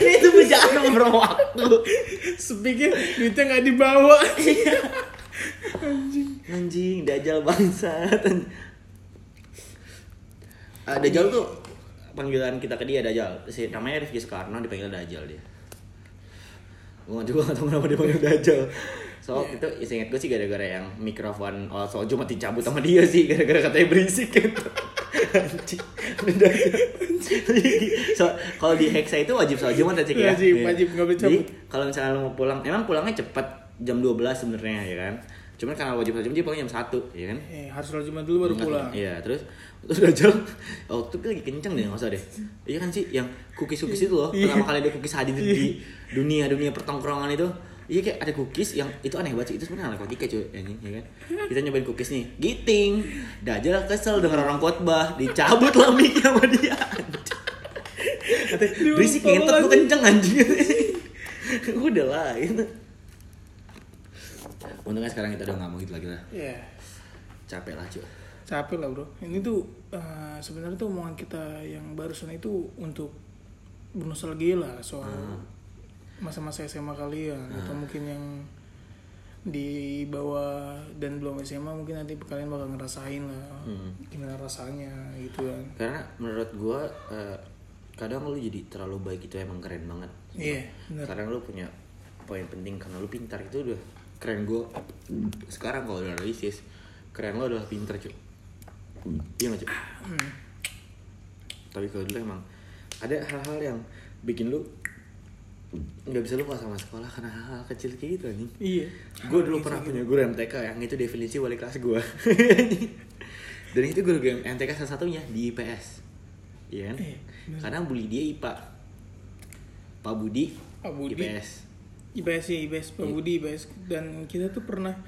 itu berjalan nomor waktu. sepikir duitnya nggak dibawa Anjing, Dajjal bangsat. Ah, Dajjal tuh panggilan kita ke dia Dajjal. Si namanya Rifki Soekarno dipanggil Dajjal dia. Gue juga gak tau kenapa dipanggil Dajjal. So itu ingat gue sih gara-gara yang mikrofon oh, soal cuma dicabut sama dia sih gara-gara katanya berisik gitu. Anjing. So kalau di Hexa itu wajib soal Jumat ya Cik ya. Wajib, Iya. wajib, nggak boleh cabut. kalau misalnya lo mau pulang, emang pulangnya cepat jam 12 sebenarnya ya kan. Cuman karena wajib soal Jumat jadi pulangnya jam 1 ya kan. eh harus sholat jumat dulu baru Enggak, pulang Iya, terus terus udah jam waktu itu lagi kenceng deh nggak usah deh. Iya kan sih yang cookies cookies itu loh. Pertama kali ada cookies hadir di dunia dunia pertongkrongan itu. Iya kayak ada cookies yang itu aneh banget sih. Itu sebenarnya anak logika cuy anjing ya kan. Kita nyobain cookies nih. Giting. Dajjal kesel denger orang khotbah, dicabut lah mic sama dia. Katanya, berisik ngentot lu lagi. kenceng anjing. Udah lah itu. Untungnya sekarang kita udah nggak mau gitu lagi lah. ya Capek lah cuy. capek lah bro ini tuh eh, sebenarnya tuh omongan kita yang barusan itu untuk bernostalgia lah soal Hmm. Masa-masa SMA kalian atau mungkin yang di bawah dan belum SMA mungkin nanti kalian bakal ngerasain lah Hmm. gimana rasanya gitu kan. Karena menurut gua eh, kadang lu jadi terlalu baik itu emang keren banget iya benar sekarang lu punya poin penting karena lu pintar itu udah keren gua. Sekarang kalau udah analisis keren lu adalah pintar cuy iya nggak cuy Hmm. tapi kalau dulu emang ada hal-hal yang bikin lu nggak bisa lupa sama sekolah karena hal-hal kecil kayak gitu nih iya. Gue dulu pernah punya guru MTK yang itu definisi wali kelas gue dan itu guru MTK salah satunya di IPS iya kan? Iya, bener. karena bully dia IPA Pak Budi, Pak Budi. IPS IPS sih IPS Pak Iya. Budi IPS dan kita tuh pernah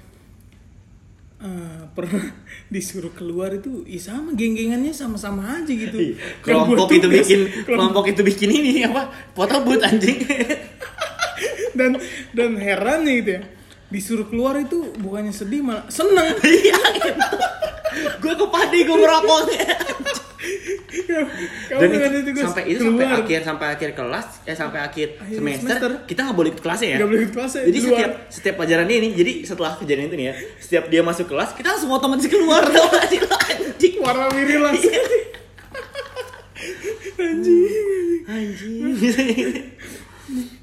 eh, pernah disuruh keluar itu ih sama geng-gengannya sama-sama aja gitu. Kelompok itu bikin kelompok- itu bikin ini apa? Foto booth anjing. Dan dan herannya gitu ya disuruh keluar itu bukannya sedih malah seneng. Iya gue kepadi gue merokoknya kamu dan itu, itu sampai itu sampai keluar. akhir sampai akhir kelas ya sampai akhir Akhir semester, semester. kita nggak boleh ikut kelasnya ya Nggak boleh ikut kelasnya, jadi di luar. setiap setiap pelajaran ini jadi setelah kejadian itu nih ya setiap dia masuk kelas kita langsung otomatis keluar tau gak sih anjing warna biru langsung anjing anjing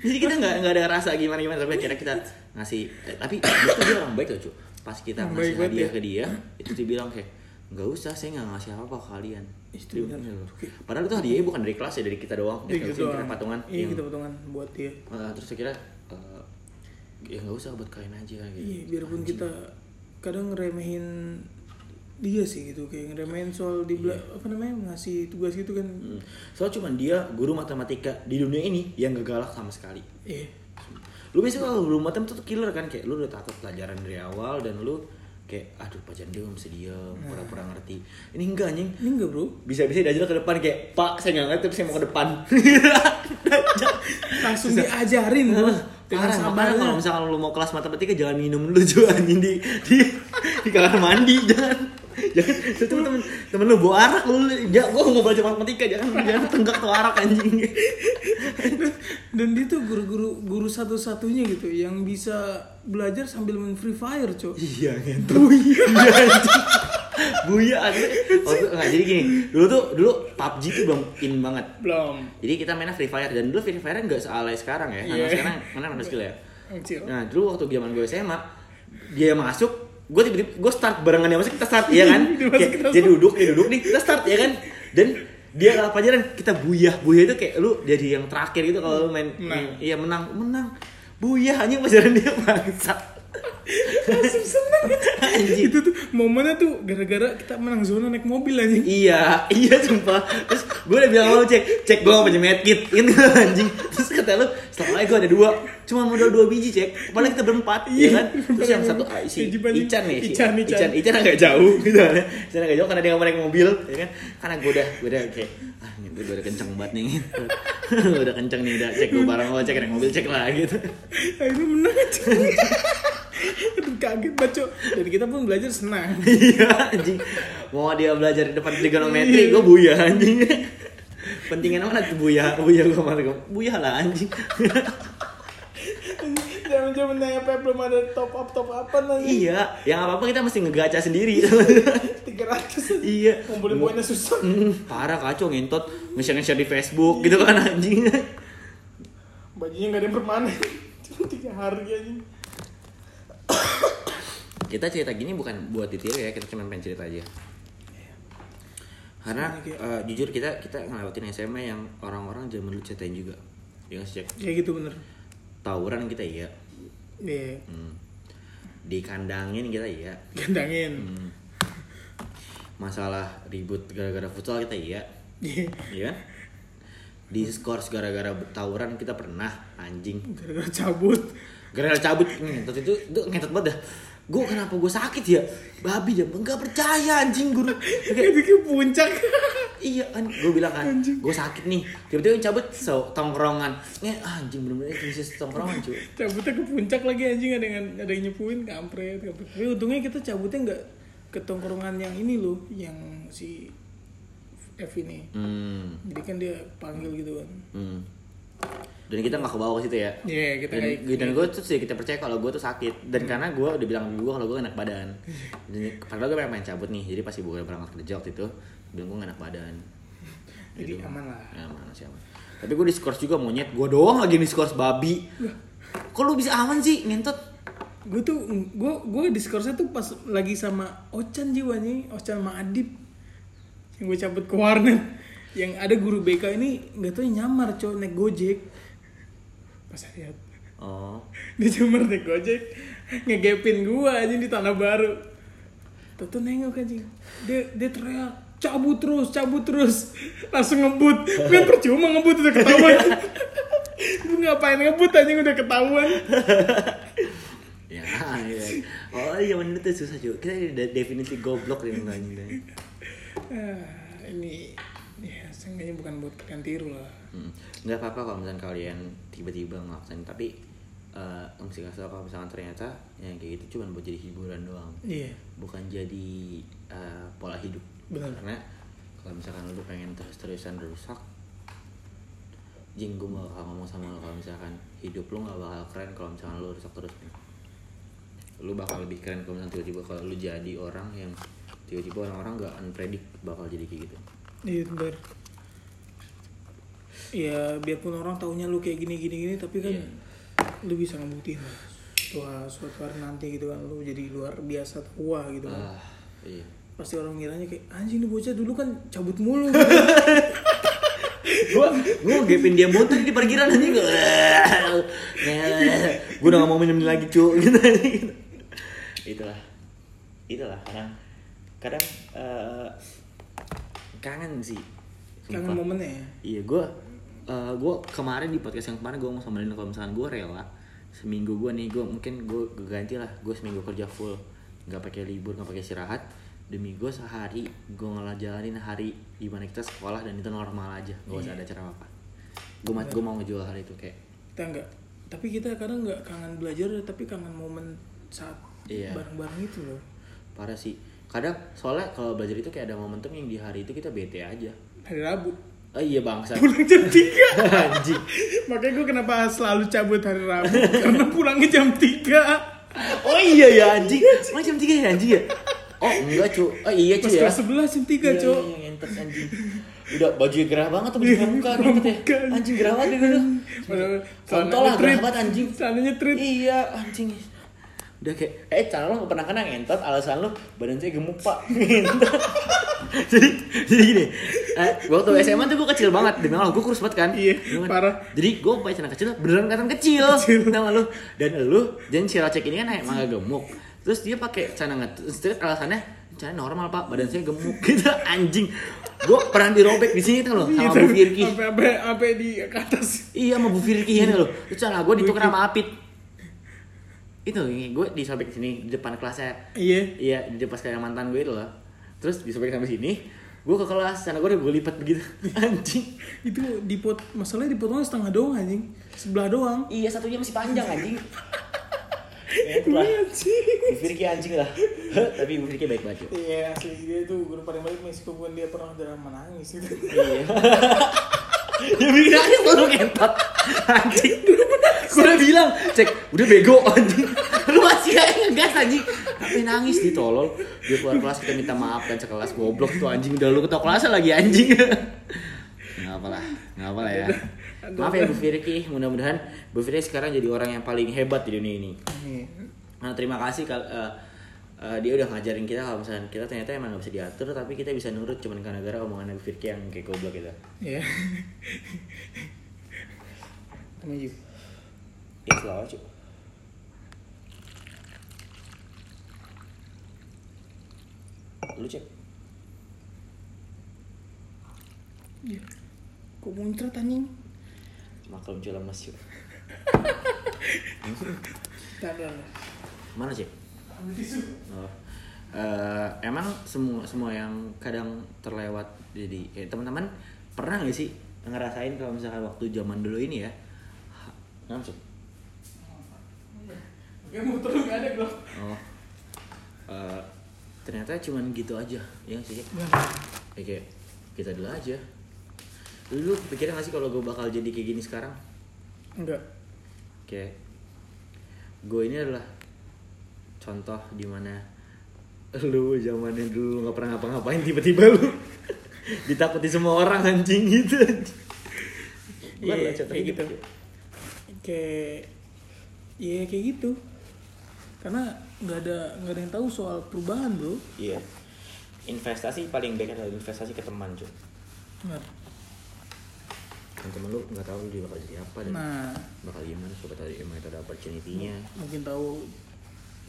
jadi kita nggak nggak ada rasa gimana gimana tapi akhirnya kita ngasih eh, tapi dia tuh dia orang baik loh cu pas kita ngasih hadiah ya. ke dia itu dia bilang kayak nggak usah saya nggak ngasih apa apa ke kalian Itu Dia benar. bilang gitu. padahal itu hadiahnya bukan dari kelas ya dari kita doang Iya, Kita gitu kita patungan iya yang- kita patungan buat dia Uh, terus akhirnya uh, ya nggak usah buat kalian aja gitu. iya biarpun kita kadang ngeremehin dia sih gitu kayak ngeremehin soal di bela- apa namanya ngasih tugas gitu kan Hmm. Soalnya cuman dia guru matematika di dunia ini yang gak galak sama sekali. iya Lu biasanya kalau guru matematika tuh killer kan kayak lu udah takut pelajaran dari awal dan lu kayak aduh nggak bisa diem pura-pura ngerti. Ini enggak anjing. Ini enggak bro. Bisa-bisa diajak ke depan kayak pak saya nggak ngerti tapi saya mau ke depan. Langsung diajarin bro. Parah, makanya kalau misalkan lu mau kelas matematika jangan minum dulu cuy anjing di di di kamar mandi jangan jangan itu temen temen lu bawa arak lu ya gua mau belajar matematika jangan jangan tenggak tuh arak anjing. Dan dia tuh guru-guru guru satu-satunya gitu Yang bisa belajar sambil main Free Fire cok. Iya gitu iya buya anjing. Oh, tuh, nggak, jadi gini dulu tuh dulu PUBG tuh belum in banget. Belum. Jadi kita mainnya Free Fire dan dulu Free Fire nggak sealai sekarang ya. Karena Iya. sekarang mana ada skill ya. Nah dulu waktu zaman gue SMA Dia masuk Gue tiba-tiba Gue start barengan masuk Kita start ya kan? Kayak, kita Dia duduk Dia duduk nih Kita start ya kan? Dan dia kalau pelajaran kita buyah buyah itu kayak lu jadi yang terakhir gitu kalau lu main Menang. iya menang. Menang. Buyah hanya pelajaran dia bangsa Langsung seneng anjing Itu tuh momennya tuh gara-gara kita menang zona naik mobil anjing Iya, iya sumpah. Terus gue udah bilang lu cek, cek gue gak punya medkit, gitu anjing. Terus kata lu, setelah gue ada dua, cuma modal dua biji cek. Padahal kita berempat, Iya, ya kan? Terus yang satu ah, si. Ican nih, si Ican, Ican. Ican, agak jauh gitu kan. Ican agak jauh karena dia gak mau naik mobil, ya kan? Karena gue udah, gue udah kayak, ah ini gue udah kenceng banget nih. udah kenceng nih, udah cek gue barang lo, cek naik mobil, cek lah gitu. Akhirnya menang aja Aduh kaget cok Dan kita pun belajar senang Iya anjing. Mau dia belajar di depan trigonometri, gue buyah anjing. Pentingnya mana tuh buyah, buyah gue malah gue buyah lah anjing. Zaman-zaman yang apa belum ada top up top upan lagi iya, yang apa apa kita mesti ngegaca sendiri. 300 iya. Ngumpulin poinnya susah Hmm, parah kacau ngentot nge-share nge-share di Facebook gitu kan anjing. Bajunya gak ada yang permanen Cuma 3 hari aja kita cerita gini bukan buat ditiru ya, kita cuma pengen cerita aja. Karena eh, jujur kita kita ngelewatin SMA yang orang-orang zaman dulu ceritain juga. Ya cek Ya gitu bener tawuran kita iya. Iya Hmm. Dikandangin kita iya. Gandangin Hmm. Masalah ribut gara-gara futsal kita iya. Iya Iya kan? Di skors gara-gara tawuran kita pernah anjing. Gara-gara cabut Gara-gara cabut ngentot itu itu ngentot banget dah. Gue kenapa gue sakit ya? Babi dia enggak percaya anjing guru. Kayak, ke puncak iya kan gue bilang kan gue sakit nih tiba-tiba cabut so, tongkrongan nge anjing bener-bener krisis tongkrongan cuy Cabutnya ke puncak lagi anjing ada yang ada yang nyepuin kampret kampret. Tapi untungnya kita cabutnya nggak ke tongkrongan yang ini loh, yang si F ini. hmm, Jadi kan dia panggil gitu kan. hmm. Dan kita nggak ke bawah ke situ ya. Iya, kita dan, kayak dan gue tuh sih kita percaya kalau gue tuh sakit. Dan karena gue udah bilang gue kalau gue enak badan. Dan, padahal gue pengen main cabut nih. Jadi pasti gue berangkat kerja waktu itu bilang gue enak badan. Jadi Gitu. aman lah. ya, aman sih aman tapi gue diskors juga monyet. Gue doang lagi diskors babi. Kok lu bisa aman sih ngentot? Gue tuh gue gue diskornya tuh pas lagi sama Ochan jiwanya, Ochan sama Adip. Yang gue cabut ke warnet. Yang ada guru BK ini nggak tahu nyamar cowok naik Gojek. Pas lihat oh dia cuma naik Gojek ngegepin gua aja di tanah baru. Tuh nengok anjing. Dia dia teriak cabut terus, cabut terus. Langsung ngebut. Kan percuma ngebut udah ketahuan. Lu ngapain ngebut anjing udah ketahuan. ya iya. oh iya bener tuh susah cuy kita de- definisi goblok nih Ah, ini ya seenggaknya bukan buat kalian tiru lah. Hmm. nggak apa-apa kalau misalnya kalian tiba-tiba ngelakuin tapi eh mesti kasih kalau misalkan ternyata yang kayak gitu cuma buat jadi hiburan doang Iya. bukan jadi eh, pola hidup Benar. karena kalau misalkan lu pengen terus-terusan rusak jing gue bakal ngomong sama lo kalau misalkan hidup lu gak bakal keren kalau misalkan lu rusak terus nih lu bakal lebih keren kalau misalkan tiba-tiba kalau lu jadi orang yang tiba-tiba orang-orang gak unpredict bakal jadi kayak gitu Iya benar. Ya biarpun orang taunya lu kayak gini gini gini tapi kan Iya. lu bisa ngebuktiin lah. Wah suatu hari nanti gitu kan lu jadi luar biasa tua gitu kan. ah iya Pasti orang ngiranya kayak anjing nih bocah dulu kan cabut mulu. gua gua gepin dia muntah di parkiran aja gua gua udah gak mau minum lagi cu gitu itulah itulah kadang kadang eh, kangen sih Kangen momennya ya. iya gua eh, gua kemarin di podcast yang kemarin gua ngomong sama Lina kalau misalkan gua rela seminggu gua nih gua mungkin gua ganti lah gua seminggu kerja full. Nggak pakai libur nggak pakai istirahat. Demi gue sehari gue ngejalanin hari di mana kita sekolah dan itu normal aja. Nggak usah ada acara apa gue Iya. gue mau ngejual hal itu kayak. Kita enggak tapi kita kadang nggak kangen belajar tapi kangen momen saat Iya. bareng-bareng itu loh. Parah sih. Kadang soalnya kalau belajar itu kayak ada momentum yang di hari itu kita bete aja. Hari Rabu oh iya bangsa pulang jam 3 anjing. Makanya gue kenapa selalu cabut hari Rabu karena pulangnya jam 3 oh iya ya anjing. Emang jam 3 ya anjing ya? Oh enggak cu. Oh iya cu pas ya. kelas 11 jam 3 Iya, cok iya, ngentot anjing. Udah baju gerah banget tuh baju pramuka ngentot ya. anjing. Gerah banget gitu. Kontol lah, gerah banget anjing. Celananya treat. Iya anjing Udah kayak Eh cara lo pernah kena ngentot Alasan lo badan saya gemuk pak Jadi Jadi gini eh, Waktu SMA tuh gue kecil banget Demi Allah gue kurus banget kan Iya, Allah. parah. Jadi gue pakai celana kecil Beneran kelihatan kecil Kecil. Gak lu Dan lu Dan si Rocek ini kan emang agak gemuk Terus dia pakai celana ngetrut Alasannya Celana normal pak Badan saya gemuk Gitu anjing Gue pernah dirobek di sini tuh loh Iya, Sama Bu Firki Sampai di ke atas. Iya sama Bu Firki ya loh. Itu celana gue ditukar sama Apit. Itu gue disobek di sini di depan kelasnya. Iya. Iya di depan sekarang mantan gue itu loh. Terus disobek sampai sini. Gue ke kelas, celana gue udah gue lipat begitu. Anjing. Itu dipot masalahnya dipotongnya setengah doang anjing. Sebelah doang. Iya satunya masih panjang anjing. ya. Iya sih. Bu Firki anjing lah. Tapi Firki baik banget. Iya, asli dia tuh guru paling baik Meksiko bukan dia pernah drama nangis gitu. Iya. ya bikin nangis lu ngentot. Anjing. Gue udah bilang, cek, udah bego anjing. Lu masih kayak ngegas anjing. Tapi nangis di tolol. Dia keluar kelas kita minta maaf kan sekelas goblok tuh anjing. Udah lu ketua kelasnya lagi anjing. Nggak apa lah, nggak apa lah ya. Maaf ya Bu Firki, mudah-mudahan Bu Firki sekarang jadi orang yang paling hebat di dunia ini. Nih. Nah, terima kasih kal eh, dia udah ngajarin kita kalau misalnya kita ternyata emang gak bisa diatur tapi kita bisa nurut cuman karena gara omongan Nabi Firki yang kayak goblok gitu. Iya. Menuju. Ya selalu cuy. Lu cek. Iya. Kok muncrat anjing? Maklum cuy. Tak ada. Mana cek? Eh, emang semua semua yang kadang terlewat jadi eh, teman-teman pernah nggak sih ngerasain kalau misalkan waktu zaman dulu ini ya? Langsung. Motor lu gak ada glove. oh. Eh, ternyata cuman gitu aja ya sih? Ya, kayak kita dulu aja. Lu pikirin gak sih kalau gue bakal jadi kayak gini sekarang? Enggak. kayak gue ini adalah contoh di mana lu zamannya dulu nggak pernah ngapa-ngapain tiba-tiba lu ditakuti semua orang anjing gitu Iya, contoh kayak gitu. Kayak Iya kayak gitu. Karena nggak ada nggak ada yang tahu soal perubahan bro. iya investasi paling baik adalah investasi ke teman cuy Nggak. kan temen lu nggak tahu dia bakal jadi apa dan Nah, bakal gimana siapa tahu emang itu ada opportunity-nya mungkin tahu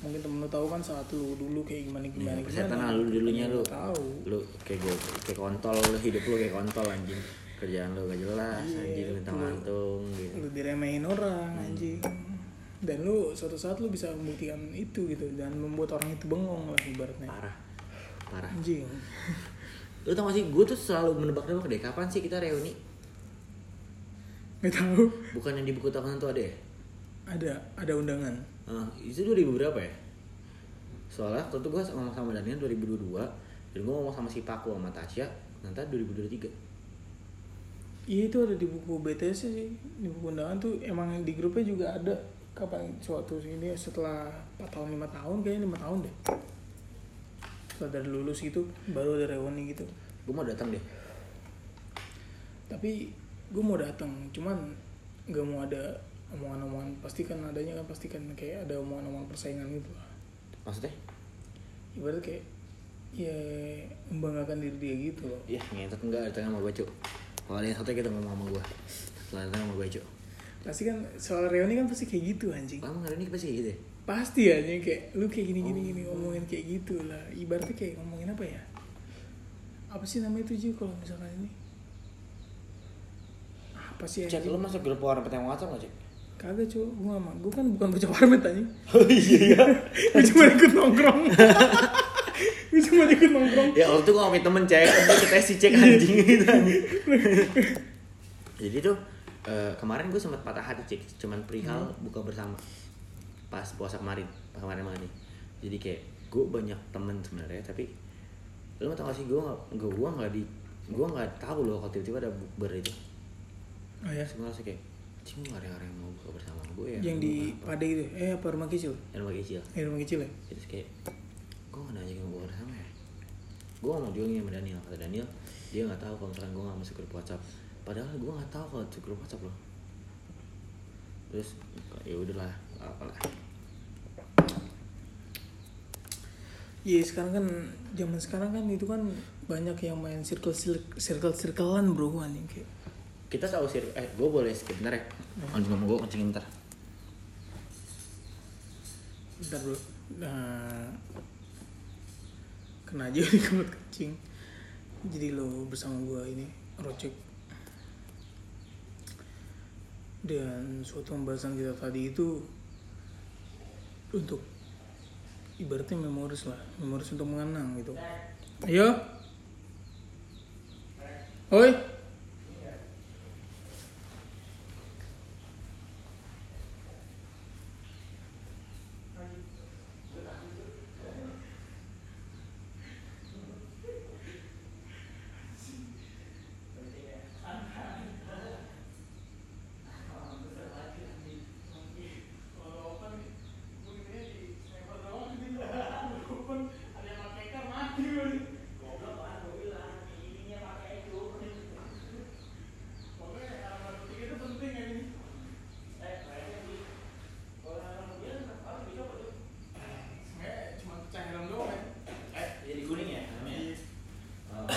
mungkin temen lu tahu kan saat lu dulu kayak gimana gimana Iya, persetan lah lu dulunya lu tahu. Lu kayak gue kayak kontol lu hidup lu kayak kontol anjing. Kerjaan lu gak jelas Iya, anjing lu- lantung gitu. lu diremehin orang anjing. Dan lu suatu saat lu bisa membuktikan itu gitu. Dan membuat orang itu bengong lah ibaratnya. Parah. Parah. Anjing. Lu tau gak sih gue tuh selalu menebak-nebak deh kapan sih kita reuni? Nggak tahu. Bukan yang di buku tahunan tuh ada ya? Ada ada undangan Ah, itu 2000 berapa ya? Soalnya waktu itu gue ngomong sama Daniel 2022 dan gue ngomong sama si Paku sama Tasya nanti 2023 iya itu ada di buku BTS sih di buku undangan tuh emang di grupnya juga ada. Kapan? Suatu ini setelah 4 tahun 5 tahun kayaknya 5 tahun deh. Setelah dari lulus gitu baru ada reuni gitu. Gue mau datang deh. Tapi gue mau datang cuman nggak mau ada omongan-omongan pasti kan adanya kan pasti kan kayak ada omongan-omongan persaingan gitu lah maksudnya ibarat kayak ya membanggakan diri dia gitu loh Iya, ngentot enggak datang sama Cuk. Kalau ada yang satu kita ngomong sama gue. Setelah datang sama Cuk. pasti kan soal reuni kan pasti kayak gitu anjing Lama ini pasti kayak gitu ya? pasti aja kayak lu kayak gini gini gini ngomongin kayak gitu lah ibaratnya kayak ngomongin apa ya apa sih namanya itu Ji kalau misalkan ini apa sih Cek, anjing? lu masuk grup orang petang WhatsApp gak, Cek? Kagak cuy gue gak mau gue kan bukan bocah warnet aja oh iya gue cuma ikut nongkrong. Gue cuma ikut nongkrong. Ya waktu gue sama temen cek kita si cek anjing. Gitu jadi tuh eh, kemarin gue sempat patah hati cek cuman perihal buka bersama. Pas puasa kemarin pas kemarin malam nih. Jadi kayak gue banyak temen sebenarnya tapi lo tau gak sih gue nggak gue nggak di gue nggak tahu loh kalau tiba-tiba ada bukber itu. Oh ya ngerasa kayak cing gak ada orang yang mau buka bersama gue ya yang di Pade itu? Eh apa rumah kecil yang rumah kecil eh rumah kecil ya? Terus kayak gue gak nanya yang gue bersama ya. Gue ngomong juga nih sama Daniel. Kata Daniel dia nggak tahu kalau misalkan gue gak masuk grup WhatsApp. Padahal gue nggak tahu kalau masuk grup WhatsApp loh. Terus ya udahlah nggak apa lah. Iya sekarang kan zaman sekarang kan itu kan banyak yang main circle circle circlean bro anjing kayak kita tahu sih eh gue boleh skip bentar ya? Anjing ngomong gue kencingin bentar bentar bro. Nah, kena aja nih kebelet kencing jadi lo bersama gua ini rocek. Dan suatu pembahasan kita tadi itu untuk ibaratnya memoris lah. Memoris untuk mengenang gitu. Ayo. Oi jadi kuning ya namanya Oh.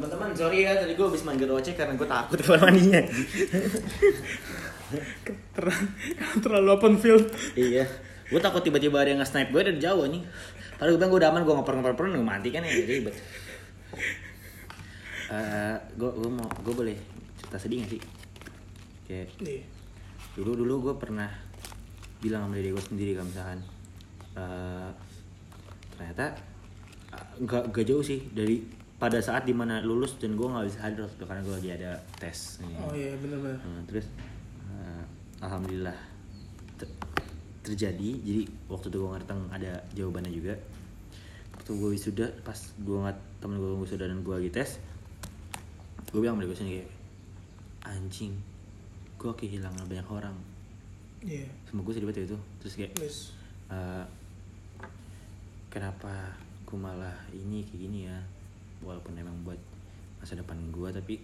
Teman-teman sorry ya tadi gue habis manggil Roce karena gue takut kamar mandinya Ter- terlalu open field. Iya. Gue takut tiba-tiba ada yang nge-snipe gue dari jauh nih. Padahal gue bilang gue udah aman gue ngoper ngoper ngoper gue mati kan ya jadi ribet. Eh, gue gue mau gue boleh cerita sedih gak sih? Kayak dulu dulu gue pernah bilang sama diri gue sendiri kalau misalkan eh, ternyata eh, nggak nggak jauh sih dari pada saat di mana lulus dan gue nggak bisa hadir waktu itu karena gue lagi ada tes oh iya benar-benar Nah, terus eh, alhamdulillah ter- terjadi. Jadi waktu itu gue ngerti ada jawabannya juga. Waktu gue wisuda pas gue ngat temen gue wisuda dan gue lagi tes gue bilang sama diri gue sendiri kayak anjing gue kehilangan banyak orang. Iya. Sama gue sedih banget itu. Terus kayak Terus? Eh, kenapa gue malah ini kayak gini ya walaupun emang buat masa depan gue tapi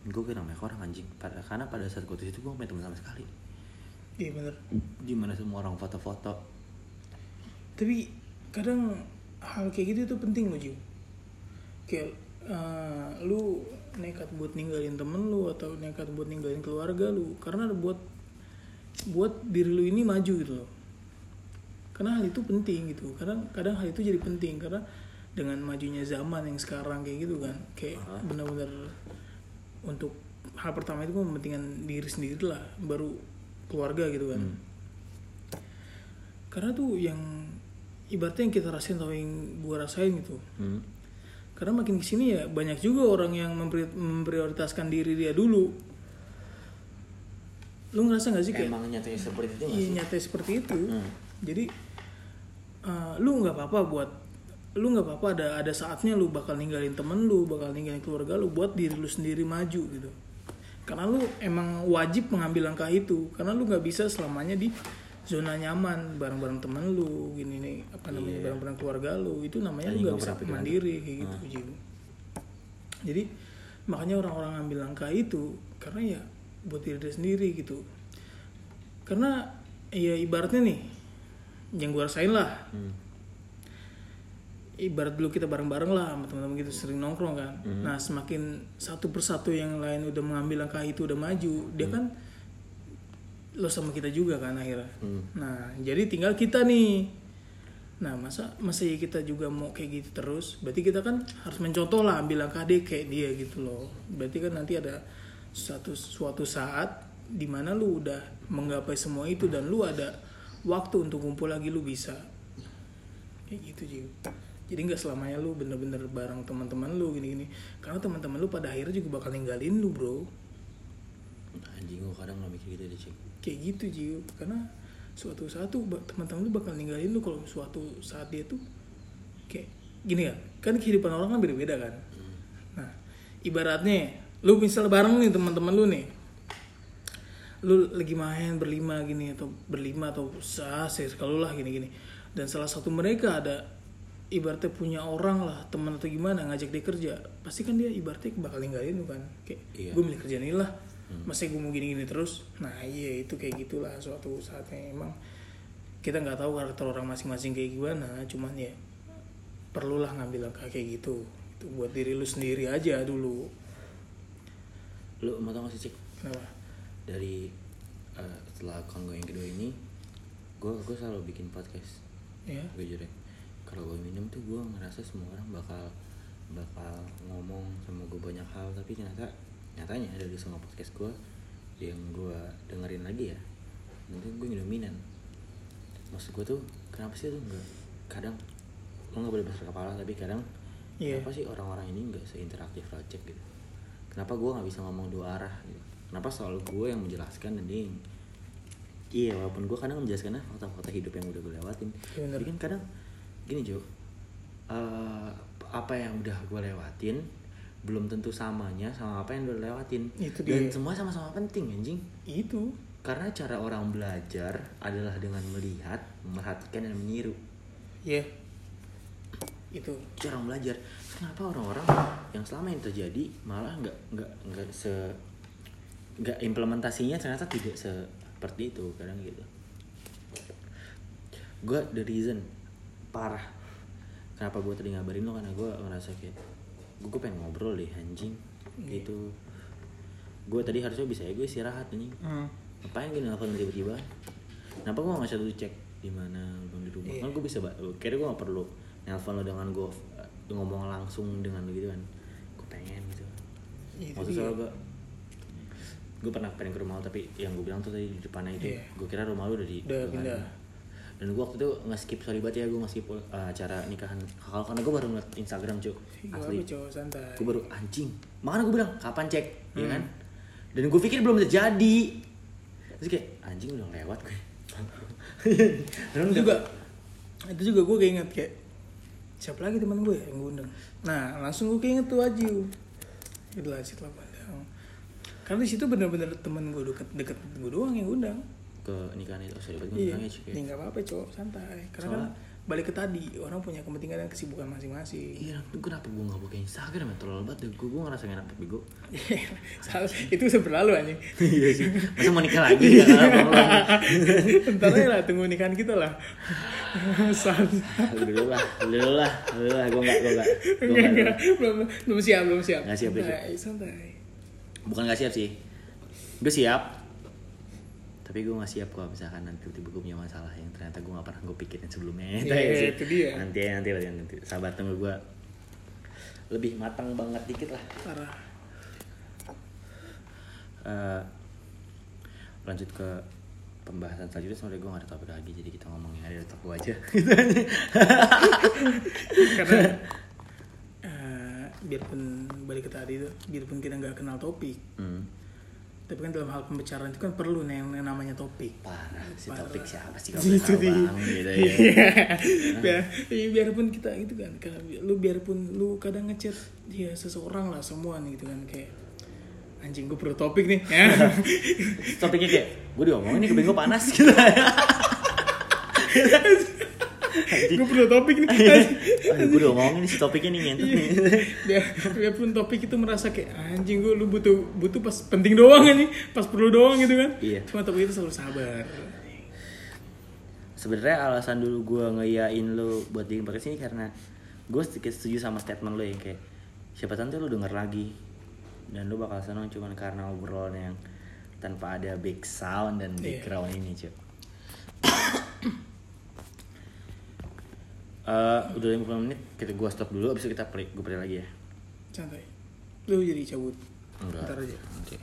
gue kira banyak orang anjing. Karena pada saat gue itu gue teman sama sekali. Iya bener. Di mana semua orang foto-foto. Tapi kadang hal kayak gitu itu penting loh Jiw kayak eh, lu nekat buat ninggalin temen lu atau nekat buat ninggalin keluarga lu karena buat buat diri lu ini maju gitu loh. Karena hal itu penting gitu. Kadang kadang hal itu jadi penting karena dengan majunya zaman yang sekarang kayak gitu kan. Kayak benar-benar untuk hal pertama itu mementingkan diri sendiri lah baru keluarga gitu kan. Karena tuh yang ibaratnya yang kita rasain atau yang gua rasain gitu. Hmm. karena makin ke sini ya banyak juga orang yang mempri- memprioritaskan diri dia dulu. Lu ngerasa gak sih kayak emang nyatanya seperti itu iya sih? nyata seperti itu. Hmm. jadi eh, lu nggak apa-apa buat lu nggak apa-apa ada ada saatnya lu bakal ninggalin temen lu bakal ninggalin keluarga lu buat diri lu sendiri maju gitu karena lu emang wajib mengambil langkah itu karena lu nggak bisa selamanya di zona nyaman bareng-bareng temen lu gini nih apa namanya Iya. bareng-bareng keluarga lu itu namanya lu nggak gua bisa mandiri kayak gitu Jim. jadi makanya orang-orang ambil langkah itu karena ya buat diri sendiri gitu karena ya ibaratnya nih yang gue rasain lah Hmm. Ibarat dulu kita bareng-bareng lah sama teman-teman gitu sering nongkrong kan. Hmm. nah semakin satu persatu yang lain udah mengambil langkah itu udah maju dia kan lo sama kita juga kan akhirnya. Hmm. nah jadi tinggal kita nih. Nah masa masa ya kita juga mau kayak gitu terus? Berarti kita kan harus mencontoh lah ambil langkah deh kayak dia gitu loh. Berarti kan nanti ada suatu suatu saat di mana lu udah menggapai semua itu dan lu ada waktu untuk kumpul lagi lu bisa. Kayak gitu Jiu jadi nggak selamanya lu bener-bener bareng teman-teman lu gini-gini. Karena teman-teman lu pada akhirnya juga bakal ninggalin lu bro. Anjing gue kadang nggak mikir gitu deh cik kayak gitu Jiu karena suatu saat tuh teman-teman lu bakal ninggalin lu kalau suatu saat dia tuh kayak gini kan kan kehidupan orang kan beda-beda kan? Nah ibaratnya lu misal bareng nih teman-teman lu nih. Lu lagi main berlima gini atau berlima atau sah sekali lah gini-gini. Dan salah satu mereka ada ibaratnya punya orang lah teman atau gimana ngajak dia kerja pasti kan dia ibaratnya bakal ninggalin lu kan. Kayak Iya. gue milih kerjaan ini lah masa gue mau gini-gini terus? Nah iya itu kayak gitulah suatu saatnya emang kita nggak tahu karakter orang masing-masing kayak gimana cuman ya perlulah ngambil langkah kayak gitu. Itu buat diri lu sendiri aja dulu. Lu mau tau gak sih cik? Kenapa? Dari eh, setelah akun gue yang kedua ini gue gue selalu bikin podcast. Ya gue jujur ya kalau gue minum tuh gue ngerasa semua orang bakal bakal ngomong sama gue banyak hal tapi ternyata nyatanya dari semua podcast gue yang gue dengerin lagi ya nanti gue dominan maksud gue tuh kenapa sih tuh nggak kadang lo nggak boleh besar kepala tapi kadang Iya. kenapa sih orang-orang ini nggak seinteraktif Rocek gitu kenapa gue nggak bisa ngomong dua arah gitu kenapa selalu gue yang menjelaskan dan dia yang Iya, walaupun gue kadang menjelaskan fakta-fakta hidup yang udah gue lewatin. Iya, bener. Tapi kan kadang gini Jo, eh, apa yang udah gue lewatin belum tentu samanya sama apa yang udah lewatin. Itu Dan dia. semua sama-sama penting anjing. itu Karena cara orang belajar adalah dengan melihat, memperhatikan dan meniru. ya itu Cara orang belajar. Kenapa orang-orang yang selama ini terjadi malah nggak nggak nggak se nggak implementasinya ternyata tidak seperti itu kadang gitu. Gue the reason parah kenapa gue tadi ngabarin lo karena gue ngerasa kayak gue pengen ngobrol deh anjing gitu. Gue tadi harusnya bisa ya gue istirahat anjing. hmm. Ngapain gue nelfon tiba-tiba? Kenapa gue gak satu cek di mana bang di rumah? Iya. Kan gue bisa, kira gue gak perlu nelfon lo dengan gue uh, ngomong langsung dengan lo gitu kan. Gue pengen gitu. Dia. soal gue gue pernah pengen ke rumah lo tapi yang gue bilang tuh tadi di depannya itu Iya. gue kira rumah lo udah di Udah pindah. Dan gue waktu itu nggak skip sorry banget ya gue nggak skip uh, acara nikahan kalau karena gue baru ngeliat Instagram cuy asli. gue baru anjing. Makanya gue bilang kapan cek? Ya Hmm. kan? Dan gue pikir belum terjadi. Terus kayak anjing udah lewat gue. Padahal itu juga itu juga gue keinget kayak siapa lagi teman gue ya yang gue undang? Nah langsung gue keinget tuh Aju itu lah setelah pandang karena di situ bener-bener teman gue deket deket gue doang yang undang ke nikahan itu sorry banget gue iya. bilangnya, cuy. ini nggak apa-apa cowok santai. Karena kan Soalnya- balik ke tadi orang punya kepentingan dan kesibukan masing-masing. Iya tuh kenapa gue gak buka Instagram ya? Terlalu banget deh gue gue ngerasa gak enak bego itu bisa berlalu anjing. Iya sih. Masa mau nikah lagi? Ntar aja lah tunggu nikahan kita lah. Saat dulu lah dulu lah dulu lah gue gak gue gak gue Enggak, gak enggak. belum belum siap belum siap. Nggak siap, belum siap. santai, bukan gak siap sih. Gue siap tapi gue gak siap kalau misalkan nanti tiba-tiba gue punya masalah yang ternyata gue gak pernah gue pikirin sebelumnya. Iya, Tahu sih? itu dia. nanti ya nanti lah nanti. Sahabat tunggu gue lebih matang banget dikit lah. Parah. Eh, lanjut ke pembahasan selanjutnya. Soalnya gue gak ada topik lagi jadi kita ngomong yang ada di otak gue aja. Karena eh, biarpun balik ke tadi tuh biarpun kita nggak kenal topik hmm. Tapi kan dalam hal pembicaraan itu kan perlu nih yang namanya topik. Parah si Parah. topik siapa sih? Kalau itu tahu dia. bang gitu ya? Iya. biar iya, biarpun kita gitu kan lu biarpun lu kadang ngechat ya seseorang lah semua nih gitu kan kayak anjing gue perlu topik nih. Ya. Topiknya kayak gue diomongin nih kebingung panas gitu gue perlu topik nih. Aduh, gue udah ngomongin si topiknya nih ngentot nih biar biarpun topik itu merasa kayak anjing gue lu butuh butuh pas penting doang nih pas perlu doang gitu kan. Iya. cuma topik itu selalu sabar. Sebenarnya alasan dulu gue ngeyain lo buat bikin podcast ini karena gue sedikit setuju sama statement lo yang kayak siapa tahu nanti lo denger lagi. Dan lo bakal senang cuman karena obrolan yang tanpa ada back sound dan Iya. background ini cuy Eh, udah 50 menit kita gua stop dulu abis itu kita play gue play lagi ya. Santai. Lu jadi cabut. Enggak. Ntar aja. Oke.